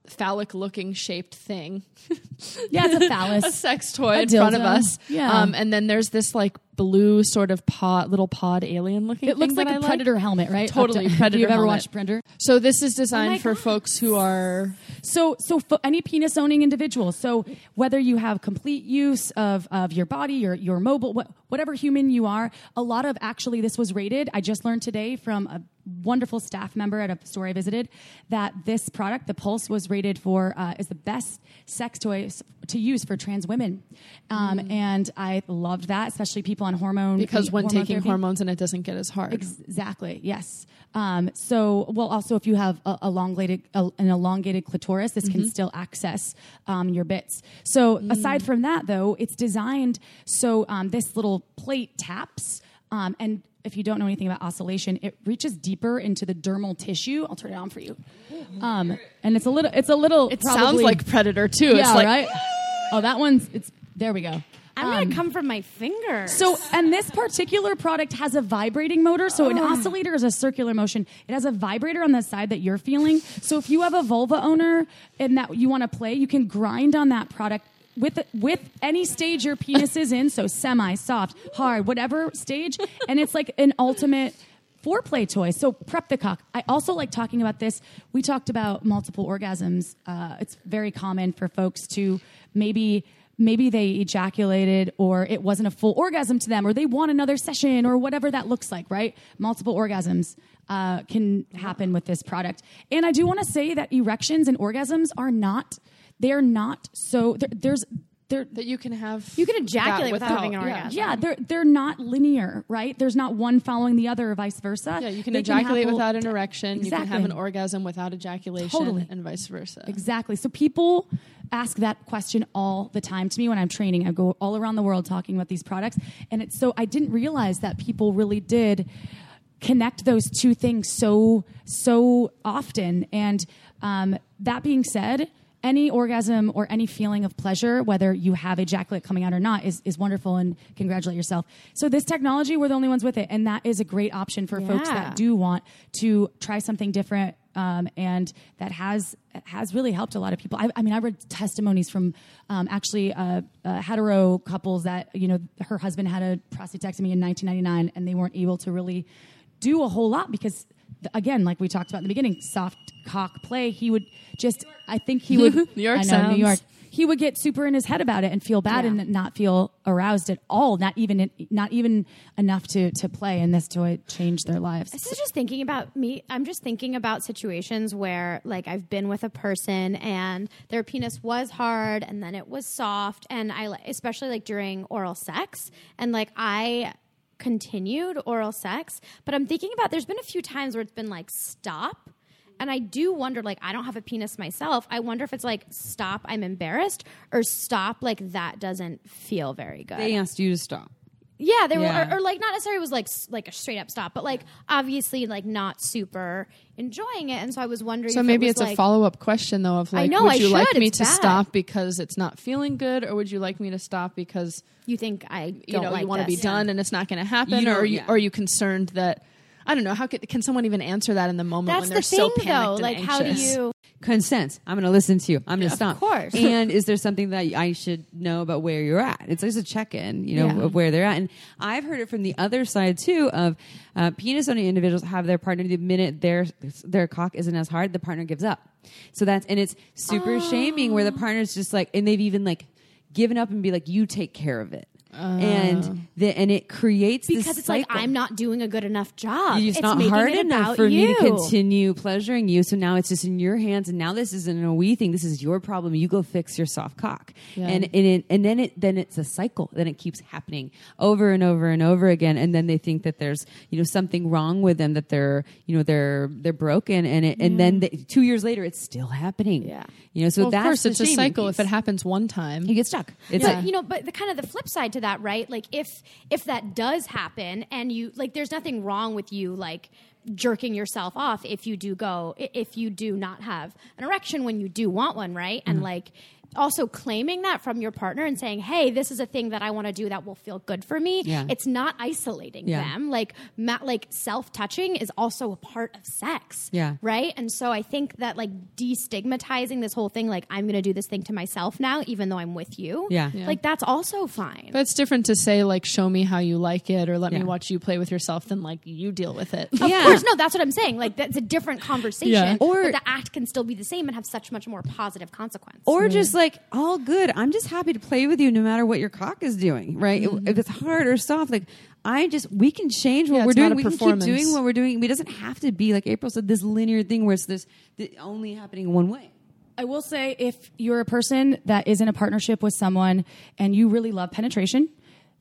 phallic looking shaped thing (laughs) Yeah, it's a (laughs) phallus. a sex toy A in front of us Yeah. um, and then there's this like blue sort of pod little pod alien looking It looks like a I predator helmet, right? Totally, to- predator You've ever watched Predator? so this is designed my for God. folks who are So, so for any penis owning individual. So, whether you have complete use of, of your body, your your mobile, wh- whatever human you are, a lot of actually this was rated. I just learned today from a wonderful staff member at a store I visited that this product, the Pulse, was rated for uh, is the best sex toy to use for trans women, um, and I loved that, especially people on hormone because when hormone taking therapy. hormones and it doesn't get as hard. Exactly. Yes. Um, so, well, also if you have a, elongated, a, an elongated clitoris, this Mm-hmm. can still access um, your bits. So, Mm. aside from that, though, it's designed so um, this little plate taps, um, and if you don't know anything about oscillation, it reaches deeper into the dermal tissue. I'll turn it on for you. Um, and it's a little. It's a little. It sounds like Predator too. Yeah. it's like, right. Oh, that one's. It's there. We go. I'm gonna come from my fingers. So, and this particular product has a vibrating motor. So, an oscillator is a circular motion. It has a vibrator on the side that you're feeling. So, if you have a vulva owner and that you want to play, you can grind on that product with with any stage your penis is in. So, semi, soft, hard, whatever stage, and it's like an ultimate foreplay toy. So prep the cock. I also like talking about this. We talked about multiple orgasms. Uh, it's very common for folks to maybe maybe they ejaculated or it wasn't a full orgasm to them or they want another session or whatever that looks like. Right? Multiple orgasms. Uh, can happen with this product, and I do want to say that erections and orgasms are not. They're not so. There, there's there that you can have. You can ejaculate that without having an yeah. orgasm. yeah, they're they're not linear, right? There's not one following the other, or vice versa. Yeah, you can They ejaculate have- without an erection. Exactly. You can have an orgasm without ejaculation, Totally. and vice versa. Exactly. So people ask that question all the time to me when I'm training. I go all around the world talking about these products, and it's so I didn't realize that people really did connect those two things so so often. And um, that being said. Any orgasm or any feeling of pleasure, whether you have a ejaculate coming out or not, is, is wonderful and congratulate yourself. So, this technology, we're the only ones with it. And that is a great option for folks that do want to try something different um, and that has has really helped a lot of people. I, I mean, I read testimonies from um, actually uh, uh, hetero couples that you know her husband had a prostatectomy in 1999 and they weren't able to really do a whole lot because again, like we talked about in the beginning, soft cock play. He would just, I think he would, (laughs) New York I know, sounds. New York. He would get super in his head about it and feel bad Yeah. and not feel aroused at all. Not even, not even enough to to play. And this toy uh, changed their lives. This is just thinking about me. I'm just thinking about situations where, like, I've been with a person and their penis was hard and then it was soft, and I, especially like during oral sex, and like I continued oral sex, but I'm thinking about there's been a few times where it's been like stop. And I do wonder, like, I don't have a penis myself. I wonder if it's like, stop, I'm embarrassed, or stop, like, that doesn't feel very good. They asked you to stop. Yeah, they Yeah. were, or, or like not necessarily was like like a straight up stop, but like obviously like not super enjoying it, and so I was wondering. So maybe it it's was a follow up question though of I like, know, would I you like me to bad. stop because it's not feeling good, or would you like me to stop because You think I you don't know like you want to be done and it's not going to happen, You or are you yeah. are you concerned that I don't know how could, can someone even answer that in the moment That's when the they're thing, so panicked though. and Like, how do anxious? you? Consent. I'm going to listen to you. I'm going to stop. Of course. (laughs) And is there something that I should know about where you're at? It's just a check in, you know, Yeah. of where they're at. And I've heard it from the other side too of uh, penis owning individuals have their partner the minute their their cock isn't as hard, the partner gives up. So that's and it's super shaming where the partner's just like, and they've even like given up and be like, you take care of it. And uh. the, and it creates this Because it's like. I'm not doing a good enough job. It's, It's not hard it enough for you. me to continue pleasuring you. So now it's just in your hands, and now this isn't a we thing. This is your problem. You go fix your soft cock, Yeah. and and, it, and then it then it's a cycle. Then it keeps happening over and over and over again, and then they think that there's you know something wrong with them that they're you know they're they're broken, and it and then they, two years later it's still happening. Yeah. you know. So Well, of that's course, it's a shaming cycle. piece. If it happens one time, you get stuck. It's but like you know, but the kind of the flip side to that, right? Like if if that does happen, and you like, there's nothing wrong with you like jerking yourself off if you do go if you do not have an erection when you do want one, right? Mm-hmm. And like also claiming that from your partner and saying, "Hey, this is a thing that I want to do that will feel good for me." Yeah. It's not isolating Yeah. them. Like ma- like self touching is also a part of sex. Yeah. Right. And so I think that like destigmatizing this whole thing, like I'm going to do this thing to myself now, even though I'm with you. Yeah. Yeah. Like that's also fine. but it's different to say like, "Show me how you like it," or "Let Yeah. me watch you play with yourself," than like you deal with it. of Yeah. course, no, that's what I'm saying. Like that's a different conversation. Yeah. Or- but the act can still be the same and have such much more positive consequence. or just like like all good. I'm just happy to play with you no matter what your cock is doing, right? Mm-hmm. If it's hard or soft, like I just we can change what Yeah, we're doing. We can keep doing what we're doing. It doesn't have to be like April said, this linear thing where it's this the only happening one way. I will say if you're a person that is in a partnership with someone and you really love penetration,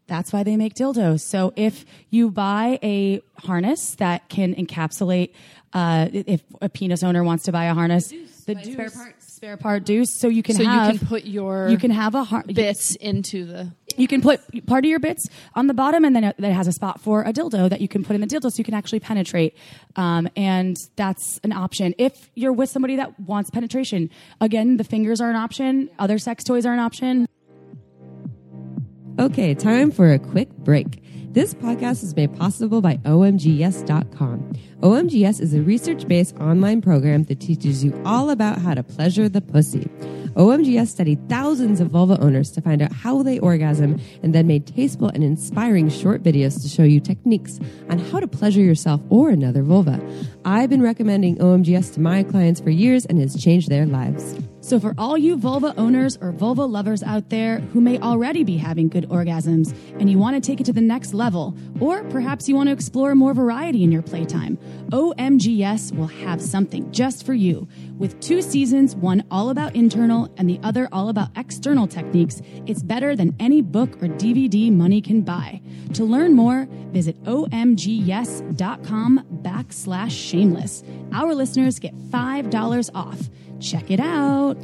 that's why they make dildos. So if you buy a harness that can encapsulate, uh, if a penis owner wants to buy a harness, the deuce, spare part, spare part deuce, so you can So you can put your you can have a har- bits into the. you can put part of your bits on the bottom, and then it, that has a spot for a dildo that you can put in the dildo, so you can actually penetrate. Um, and that's an option if you're with somebody that wants penetration. Again, the fingers are an option. Other sex toys are an option. Okay, time for a quick break. This podcast is made possible by OMGYes.com. OMGyes is a research based online program that teaches you all about how to pleasure the pussy. OMGyes studied thousands of vulva owners to find out how they orgasm and then made tasteful and inspiring short videos to show you techniques on how to pleasure yourself or another vulva. I've been recommending OMGyes to my clients for years and it's changed their lives. So, for all you vulva owners or vulva lovers out there who may already be having good orgasms and you want to take it to the next level, or perhaps you want to explore more variety in your playtime, OMGyes will have something just for you. With two seasons, one all about internal and the other all about external techniques, it's better than any book or DVD money can buy. To learn more, visit omgyes.com backslash shameless. Our listeners get $5 off. Check it out.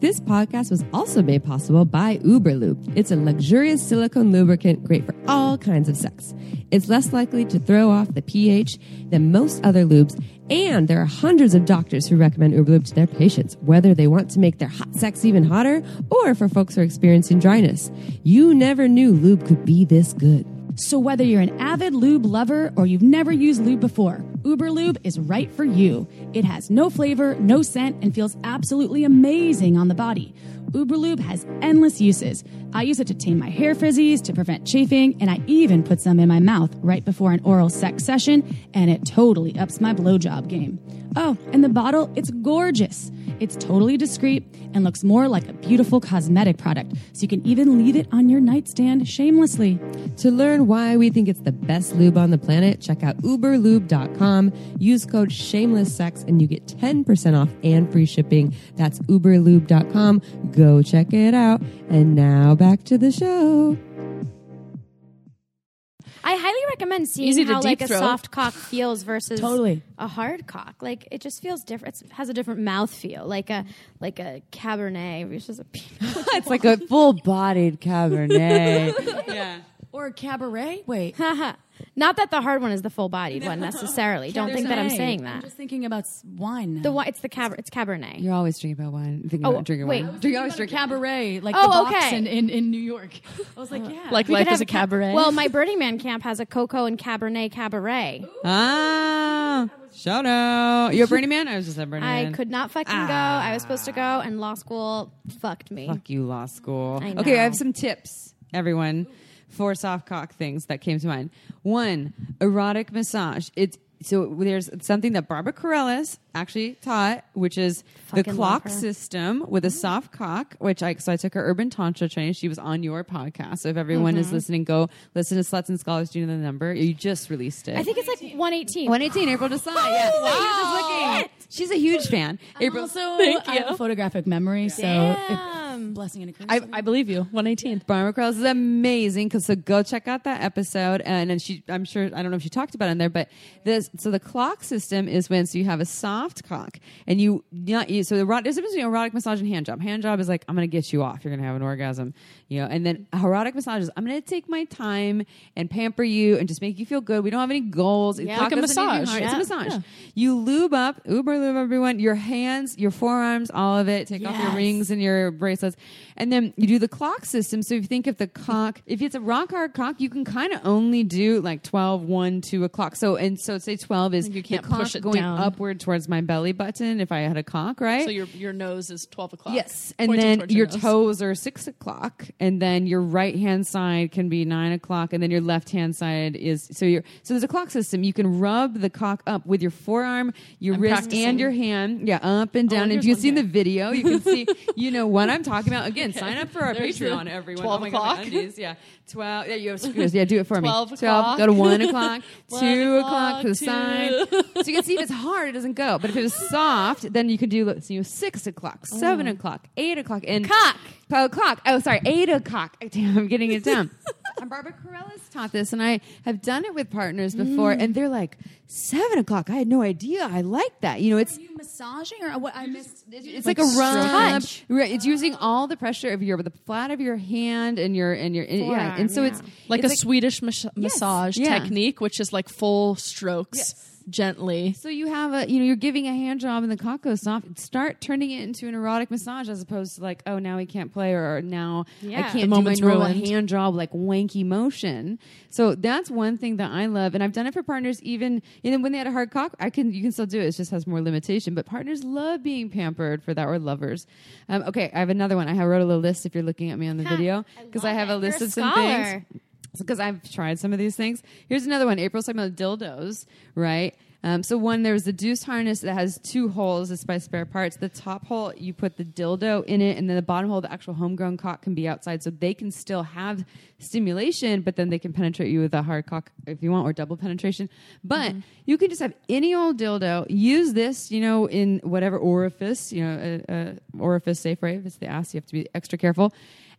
This podcast was also made possible by Uberlube. It's a luxurious silicone lubricant great for all kinds of sex. It's less likely to throw off the pH than most other lubes, and there are hundreds of doctors who recommend Uberlube to their patients, whether they want to make their hot sex even hotter or for folks who are experiencing dryness. You never knew lube could be this good. So whether you're an avid lube lover or you've never used lube before, Uber Lube is right for you. It has no flavor, no scent, and feels absolutely amazing on the body. Uber Lube has endless uses. I use it to tame my hair frizzies, to prevent chafing, and I even put some in my mouth right before an oral sex session, and it totally ups my blowjob game. Oh, and the bottle, it's gorgeous. It's totally discreet and looks more like a beautiful cosmetic product, so you can even leave it on your nightstand shamelessly. To learn why we think it's the best lube on the planet, check out uberlube.com. Use code shamelesssex and you get 10% off and free shipping. That's uberlube.com. Go check it out. And now back to the show. I highly recommend seeing Easy how like deep a soft cock feels versus Totally. a hard cock. Like it just feels different. It has a different mouth feel, like a like a cabernet versus a (laughs) it's like a full bodied Cabernet. (laughs) yeah. Or a cabaret? Wait. (laughs) Not that the hard one is the full bodied one (laughs) necessarily. Don't think that I'm Cabernet. saying I'm that. just thinking about s- wine. now. The wi- it's the cab it's cabernet. You're always drinking about wine. Thinking Oh, about drinking wait. wine. Drink, always About drinking. cabaret, like Oh, the box okay. in, in, in New York. (laughs) I was like, yeah. Like We life is have a cabaret. Well, my Burning Man camp has a cocoa and cabernet cabaret. Ah, shout out. You a Burning Man? I was just a Burning man. I Man. could not fucking go. I was supposed to go, and law school fucked me. Fuck you, law school. I Okay, I have some tips, everyone, for soft cock things that came to mind. One, erotic massage. It's so there's something that Barbara Carrellas actually taught, which is the clock system with a soft cock. Which I so I took her urban tantra training. She was on your podcast. So if everyone Mm-hmm. is listening, go listen to Sluts and Scholars. Do you know the number? You just released it. I think it's like 118. 118 April Desai. Yeah, Wow. She was just looking. She's a huge fan. April. also, I have a photographic memory, so Damn. it, blessing and a curse. I, I believe you. 118. Barbara Krause is amazing. Cause so go check out that episode. And then she, I'm sure, I don't know if she talked about it in there, but this, so the clock system is when, so you have a soft cock and you, not you, so the erotic, there's a difference between erotic massage and hand job. Hand job is like, I'm going to get you off. You're going to have an orgasm, you know, and then erotic massage is, I'm going to take my time and pamper you and just make you feel good. We don't have any goals. Yeah. Like a doesn't need to be massage. Yeah. It's a massage. You lube up, Uber lube everyone, your hands, your forearms, all of it. Take off your rings and your bracelets. And then you do the clock system. So if you think of the cock, if it's a rock hard cock, you can kind of only do like 12, 1, 2 o'clock. So, and so say 12 is You can't push it going down. upward towards my belly button if I had a cock, right? So your your nose is twelve o'clock. Yes, and then towards your toes are six o'clock, and then your right hand side can be nine o'clock, and then your left hand side is so your so there's a clock system. You can rub the cock up with your forearm, your I'm wrist, practicing. and your hand, yeah, up and oh, down. Oh, if you one can see the video, you can see (laughs) you know what I'm talking about. Again, sign up for our There's the Patreon, everyone. 12 oh my God, o'clock. undies, yeah, twelve. Yeah, you have screws. (laughs) Yeah, do it for me. 12 o'clock. Go to one (laughs) o'clock, two o'clock o'clock, to the side. So you can see if it's hard, it doesn't go. But if it was soft, then you could do so you know, six o'clock, oh. seven o'clock, eight o'clock, and Cock. Oh, clock. Oh, sorry, eight o'clock. (laughs) Damn, I'm getting it down. And Barbara Carrellas taught this, and I have done it with partners before, mm. and they're like, seven o'clock. I had no idea. I like that. You know, it's Are you massaging or what? I missed. it's like, a rub. Right, It's using all the pressure of your the flat of your hand and your and your and, yeah. And so yeah. it's like it's a Swedish mas- massage yeah. technique, which is like full strokes gently. So you have a, you know, you're giving a hand job and the cock goes soft. Start turning it into an erotic massage as opposed to like, oh, now he can't play or now I can't The do my normal ruined. hand job like wanky motion. So that's one thing that I love, and I've done it for partners. Even you know when they had a hard cock, I can you can still do it. It just has more limitation. But partners love being pampered for that, or lovers. Um, okay, I have another one. I have wrote a little list. If you're looking at me on the video, because I, love have a list You're a of some things because I've tried some of these things. Here's another one. April's talking about dildos, right? Um, so one, there's the deuce harness that has two holes. It's by spare parts. The top hole, you put the dildo in it, and then the bottom hole, the actual homegrown cock can be outside, so they can still have stimulation, but then they can penetrate you with a hard cock if you want, or double penetration. But mm-hmm. you can just have any old dildo. Use this, you know, in whatever orifice, you know, a, a orifice safe, right? If it's the ass, you have to be extra careful.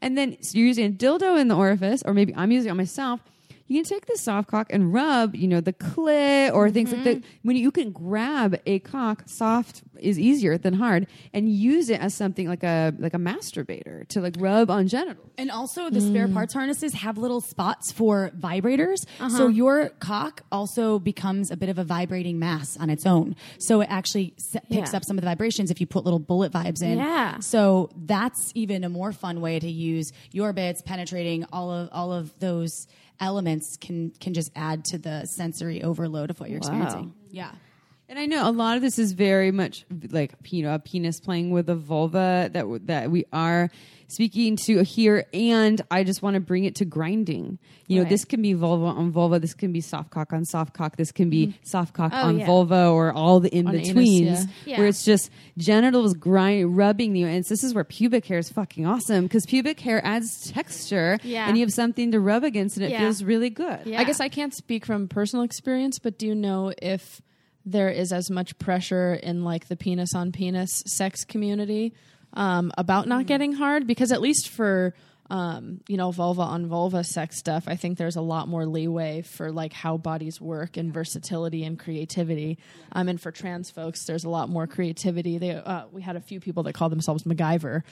And then you're using a dildo in the orifice, or maybe I'm using it on myself. You can take the soft cock and rub, you know, the clit or things like that. Mm-hmm. When you can grab a cock, soft is easier than hard, and use it as something like a like a masturbator to like rub on genitals. And also, the spare mm. parts harnesses have little spots for vibrators. So uh-huh. your cock also becomes a bit of a vibrating mass on its own. So it actually se- picks Yeah. up some of the vibrations if you put little bullet vibes in. Yeah. So that's even a more fun way to use your bits penetrating all of all of those elements can can just add to the sensory overload of what you're experiencing. Yeah. And I know a lot of this is very much like you know a penis playing with a vulva that w- that we are speaking to here, and I just want to bring it to grinding. You know, Right. this can be vulva on vulva, this can be soft cock on soft cock, this can be mm-hmm. soft cock Oh, on yeah. vulva, or all the in On betweens, yeah. Yeah. where it's just genitals grind rubbing you. And this is where pubic hair is fucking awesome because pubic hair adds texture, Yeah. and you have something to rub against, and it Yeah. feels really good. Yeah. I guess I can't speak from personal experience, but do you know if there is as much pressure in like the penis on penis sex community um, about not getting hard? Because at least for um, you know vulva on vulva sex stuff, I think there's a lot more leeway for like how bodies work and versatility and creativity. Um, and for trans folks, there's a lot more creativity. They uh, we had a few people that call themselves MacGyver,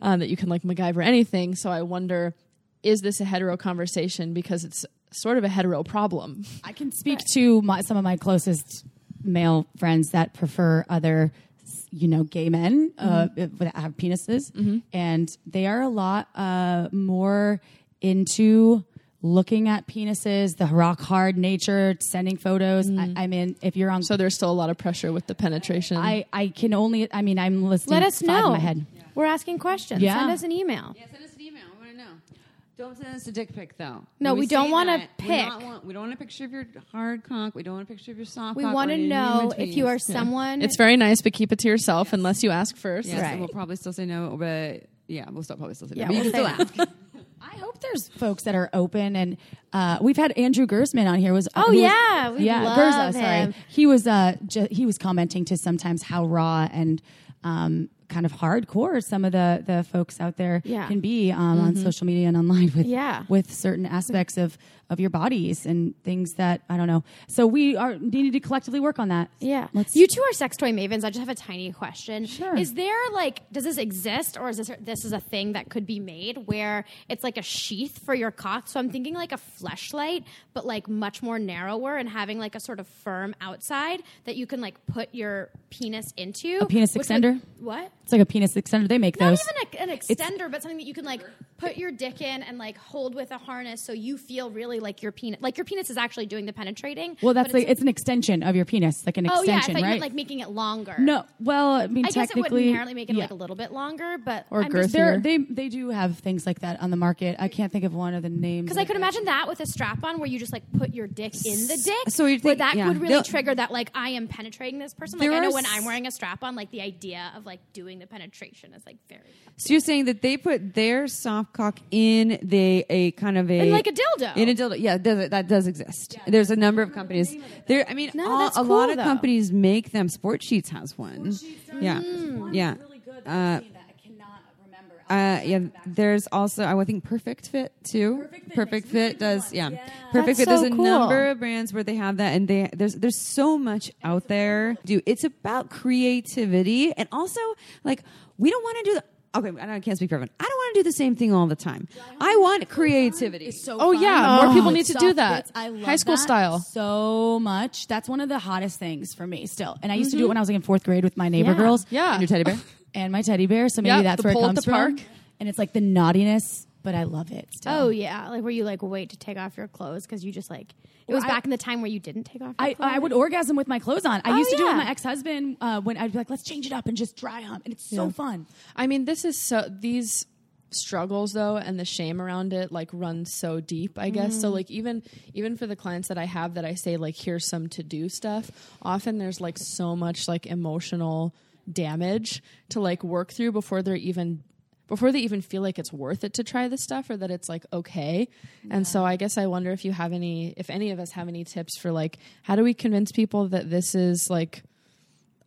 um, that you can like MacGyver anything. So I wonder is this a hetero conversation because it's sort of a hetero problem. I can speak to my, some of my closest male friends that prefer other, you know, gay men uh, that have penises, and they are a lot uh, more into looking at penises, the rock hard nature, sending photos. I, I mean, if you're on, So there's still a lot of pressure with the penetration. I I can only. I mean, I'm listening. Let us five know. In my head. We're asking questions. Yeah. Send us an email. Yeah, send us an email. I want to know. Don't send us a dick pic, though. No, When we don't want a that, we're pic. not want- we don't want a picture of your hard cock. We don't want a picture of your soft cock. We want to know if you are someone. it's very nice, but keep it to yourself unless you ask first. Yes, Right. we'll probably still say no, but yeah, we'll still probably still say Yeah, no. But you we'll can still ask. (laughs) I hope there's folks that are open, and uh, we've had Andrew Gersman on here. Was Oh, was- yeah, we yeah, love Gurza, sorry. him. He was uh, ju- he was commenting to sometimes how raw and um, kind of hardcore some of the the folks out there Yeah. can be um, on social media and online with Yeah. with certain aspects of of your bodies and things that I don't know. So we are needing to collectively work on that. Yeah. Let's- you two are sex toy mavens. I just have a tiny question. Sure. Is there like does this exist or is this this is a thing that could be made where it's like a sheath for your cock? So I'm thinking like a fleshlight, but like much more narrower and having like a sort of firm outside that you can like put your penis into. A penis which would- extender? what? It's like a penis extender. They make Not those. even a, an extender, but something that you can like put your dick in and like hold with a harness so you feel really like your penis, like your penis is actually doing the penetrating. Well, that's like it's an extension of your penis, like an oh yeah, I extension, thought you right? meant like making it longer. no, well, I mean, I guess it would technically, inherently make it yeah. like a little bit longer, but Or I'm just- girthier. They're- they they do have things like that on the market. I can't think of one of the names Because I could imagine that with a strap on where you just like put your dick in the dick. So you're think- that yeah. would really They'll- trigger that like I am penetrating this person. Like I know when I'm wearing a strap on, like the idea of like doing the penetration is like very So you're saying that they put their soft cock in the a kind of a In like a dildo. in a dildo. Yeah, does, that does exist. There's a number of companies. There, I mean, No, all- that's a lot cool, of though. companies make them. Sport Sheets has one. Yeah, yeah. Uh, uh, yeah, there's also I think Perfect Fit too. Perfect Fit, does yeah. Perfect That's Fit. There's so a cool. number of brands where they have that, and they there's there's so much out there. Do it's about creativity and also like we don't want to do the. Okay, I can't speak for everyone. I don't want to do the same thing all the time. I want creativity. so Oh, fun. yeah, oh, more people need to soft do that. bits. I love High school that style. so much. That's one of the hottest things for me still. And I used to do it mm-hmm. when I was like in fourth grade with my neighbor Yeah. girls. Yeah. And your teddy bear. (laughs) and my teddy bear. So maybe Yeah, that's the where it pole at comes the from. park. And it's like the naughtiness, but I love it. Still. Oh yeah, like where you like wait to take off your clothes because you just like it was I- back in the time where you didn't take off. Your I, clothes. I would orgasm with my clothes on. I Oh, used to do it with my ex husband uh, when I'd be like, let's change it up and just dry hump. And it's so fun. I mean, this is so these struggles though and the shame around it like run so deep i guess so like even even for the clients that i have that i say like here's some to do stuff often there's like so much like emotional damage to like work through before they're even before they even feel like it's worth it to try this stuff or that it's like okay. And so i guess i wonder if you have any if any of us have any tips for like how do we convince people that this is like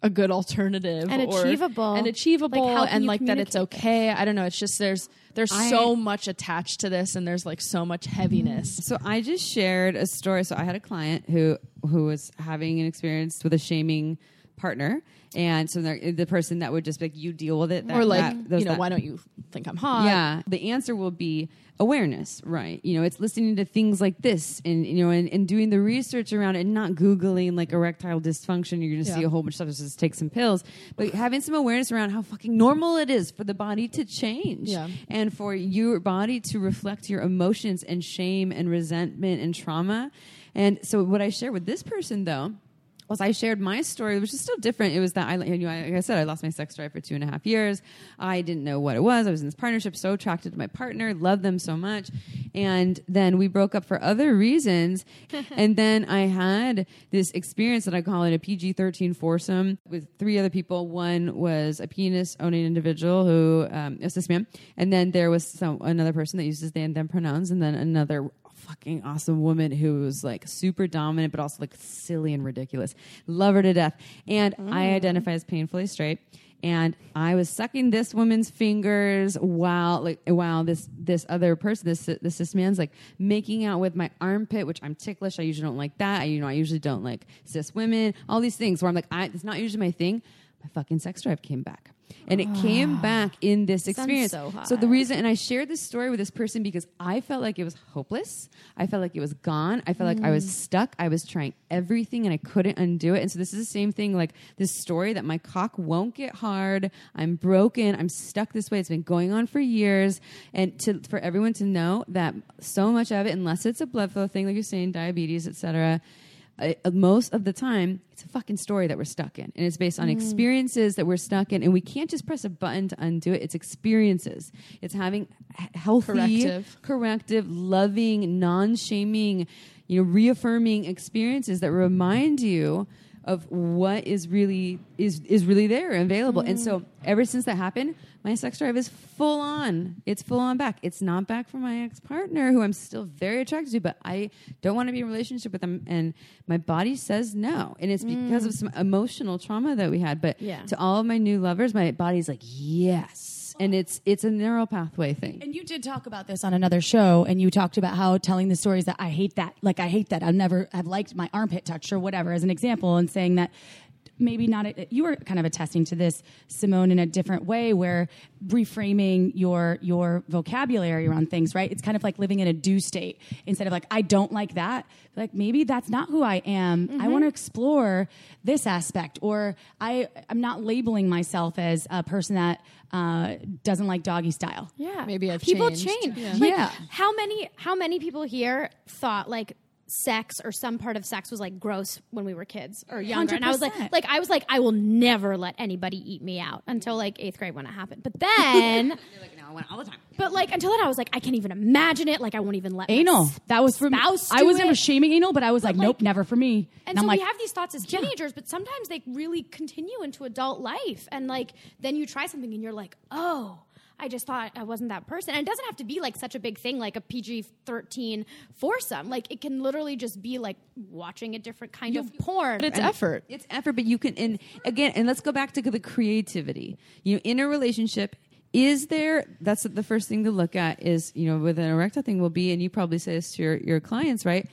a good alternative And or- achievable. and achievable Like, and like that it's okay? I don't know. It's just there's there's so much attached to this and there's like so much heaviness. So I just shared a story. So I had a client who who was having an experience with a shaming partner, and so the person that would just be like, "You deal with it," that, or like that- those you know that- why don't you think i'm hot Yeah, the answer will be awareness, right? You know, it's listening to things like this, and you know, and, and doing the research around it, and not googling like erectile dysfunction. You're going to see a whole bunch of stuff. Just take some pills, but having some awareness around how fucking normal it is for the body to change, Yeah. and for your body to reflect your emotions and shame and resentment and trauma. And so, what I share with this person though was I shared my story, which is still different. It was that I, you know, like I said, I lost my sex drive for two and a half years. I didn't know what it was. I was in this partnership, so attracted to my partner, loved them so much, and then we broke up for other reasons. (laughs) and then I had this experience that I call it a PG thirteen foursome with three other people. One was a penis owning individual who um, is this man, and then there was some another person that uses they and them pronouns, and then another fucking awesome woman who was like super dominant but also like silly and ridiculous. Love her to death. And I mm. identify as painfully straight. And I was sucking this woman's fingers while like while this this other person, this this this man's like making out with my armpit, which I'm ticklish. I usually don't like that. I you know I usually don't like cis women. All these things where I'm like I, it's not usually my thing. My fucking sex drive came back. And it came back in this experience. so so the reason and I shared this story with this person because I felt like it was hopeless. I felt like it was gone. I felt like I was stuck. I was trying everything and I couldn't undo it. And so this is the same thing like this story that my cock won't get hard. I'm broken. I'm stuck this way. It's been going on for years. And to for everyone to know that so much of it, unless it's a blood flow thing, like you're saying, diabetes, etc. Uh, most of the time, it's a fucking story that we're stuck in, and it's based on experiences that we're stuck in, and we can't just press a button to undo it. It's experiences. It's having h- healthy, Corrective. corrective, loving, non-shaming, you know, reaffirming experiences that remind you of what is really is is really there and available. And so mm. ever since that happened, my sex drive is full on. It's full on back. It's not back from my ex partner who I'm still very attracted to, but I don't want to be in a relationship with them. And my body says no. And it's because of mm. some emotional trauma that we had. But Yeah. to all of my new lovers, my body's like, yes. And it's it's a neural pathway thing. And you did talk about this on another show, and you talked about how telling the stories that I hate that, like I hate that, I've never have liked my armpit touch or whatever, as an example, and saying that maybe not. A, you were kind of attesting to this, Simone, in a different way, where reframing your your vocabulary around things, right? It's kind of like living in a do state instead of like I don't like that. Like maybe that's not who I am. I want to explore this aspect, or I I'm not labeling myself as a person that uh, doesn't like doggy style. Yeah, Maybe I've people changed. change. Yeah. Like, Yeah. How many? How many people here thought like sex or some part of sex was like gross when we were kids or younger? And I was like, like I was like, I will never let anybody eat me out until like eighth grade when it happened. But then, (laughs) like, no, I went all the time. but like until then, I was like, I can't even imagine it. Like I won't even let Anal. That was for me. I was never it. shaming anal, but I was like, like- nope, never for me. And, I'm so like, we have these thoughts as teenagers, but sometimes they really continue into adult life. And like then you try something and you're like, oh, I just thought I wasn't that person. And it doesn't have to be like such a big thing like a PG thirteen foursome. Like it can literally just be like watching a different kind of porn. But it's effort. It's effort, but you can, and again, and let's go back to the creativity. You know, in a relationship, is there, that's the first thing to look at is, you know, with an erectile thing will be, and you probably say this to your, your clients, right?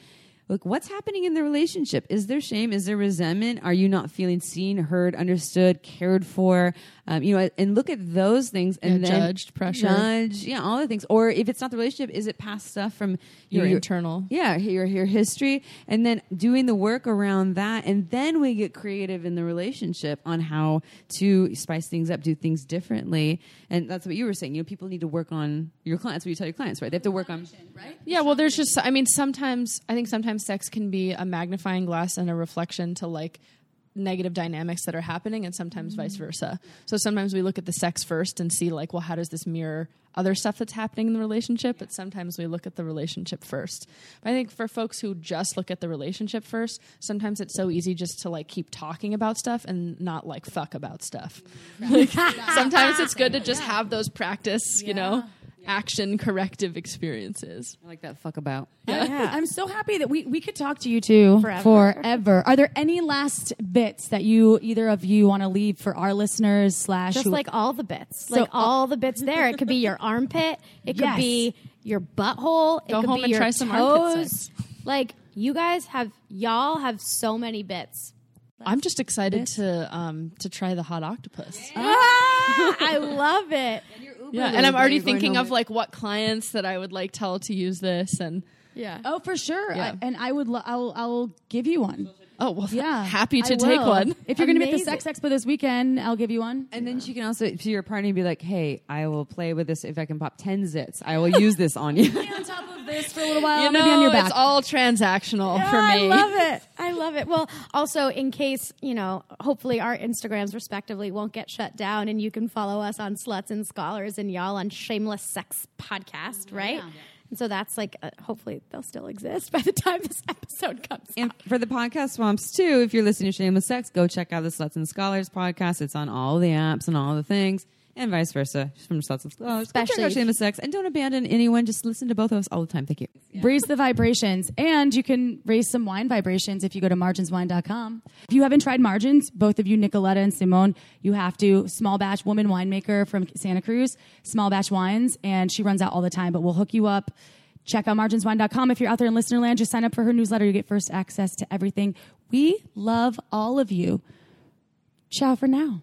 Look, what's happening in the relationship? Is there shame? Is there resentment? Are you not feeling seen, heard, understood, cared for? Um, you know, and look at those things and Yeah, then judged, pressure, judge, yeah, all the things. Or if it's not the relationship, is it past stuff from you Your internal. yeah, your your history, and then doing the work around that, and then we get creative in the relationship on how to spice things up, do things differently, and that's what you were saying. You know, people need to work on your clients. What you tell your clients, right? They have to work on right. Yeah, well, there's just, I mean, sometimes, I think sometimes sex can be a magnifying glass and a reflection to like negative dynamics that are happening, and sometimes vice mm. versa. So sometimes we look at the sex first and see, like, well, how does this mirror other stuff that's happening in the relationship? But sometimes we look at the relationship first. But I think for folks who just look at the relationship first, sometimes it's so easy just to like keep talking about stuff and not like fuck about stuff. (laughs) Like, sometimes it's good to just have those practice, you know, action corrective experiences. I like that fuck about. (laughs) I'm so happy that we, we could talk to you two Forever. forever. Are there any last bits that you either of you want to leave for our listeners slash just who- like all the bits, So like all the bits there. It could be your armpit. It could Yes. be your butthole. It Go could home be and your try some armpit toes. Like you guys have, y'all have so many bits. I'm just excited to um to try the hot octopus. Ah, I love it. Yeah, and I'm already thinking of like what clients that I would like tell to use this and Yeah. Oh, for sure. Yeah. I, and I would. Lo- I'll. I'll give you one. Oh well (laughs) Yeah, happy to I take will. one. If you're going to be at the Sex Expo this weekend, I'll give you one. And then she can also to your partner be like, "Hey, I will play with this if I can pop ten zits. I will use this on you." (laughs) on top of this for a little while. You I'm be know, on your back. it's all transactional for Ah, me. I love it. (laughs) I love it. Well, also in case, you know, hopefully our Instagrams respectively won't get shut down and you can follow us on Sluts and Scholars and y'all on Shameless Sex Podcast, right? And so that's like, uh, hopefully they'll still exist by the time this (laughs) episode comes And out. for the podcast swamps too, if you're listening to Shameless Sex, go check out the Sluts and Scholars podcast. It's on all the apps and all the things, and vice versa. Just from Sluts and Scholars, go check out Shameless Sex, and don't abandon anyone. Just listen to both of us all the time. Thank you. Raise the vibrations. And you can raise some wine vibrations if you go to marginswine.com. If you haven't tried Margins, both of you, Nicoletta and Simone, you have to. Small batch woman winemaker from Santa Cruz, small batch wines, and she runs out all the time, but we'll hook you up. Check out marginswine.com. If you're out there in listener land, just sign up for her newsletter. You get first access to everything. We love all of you. Ciao for now.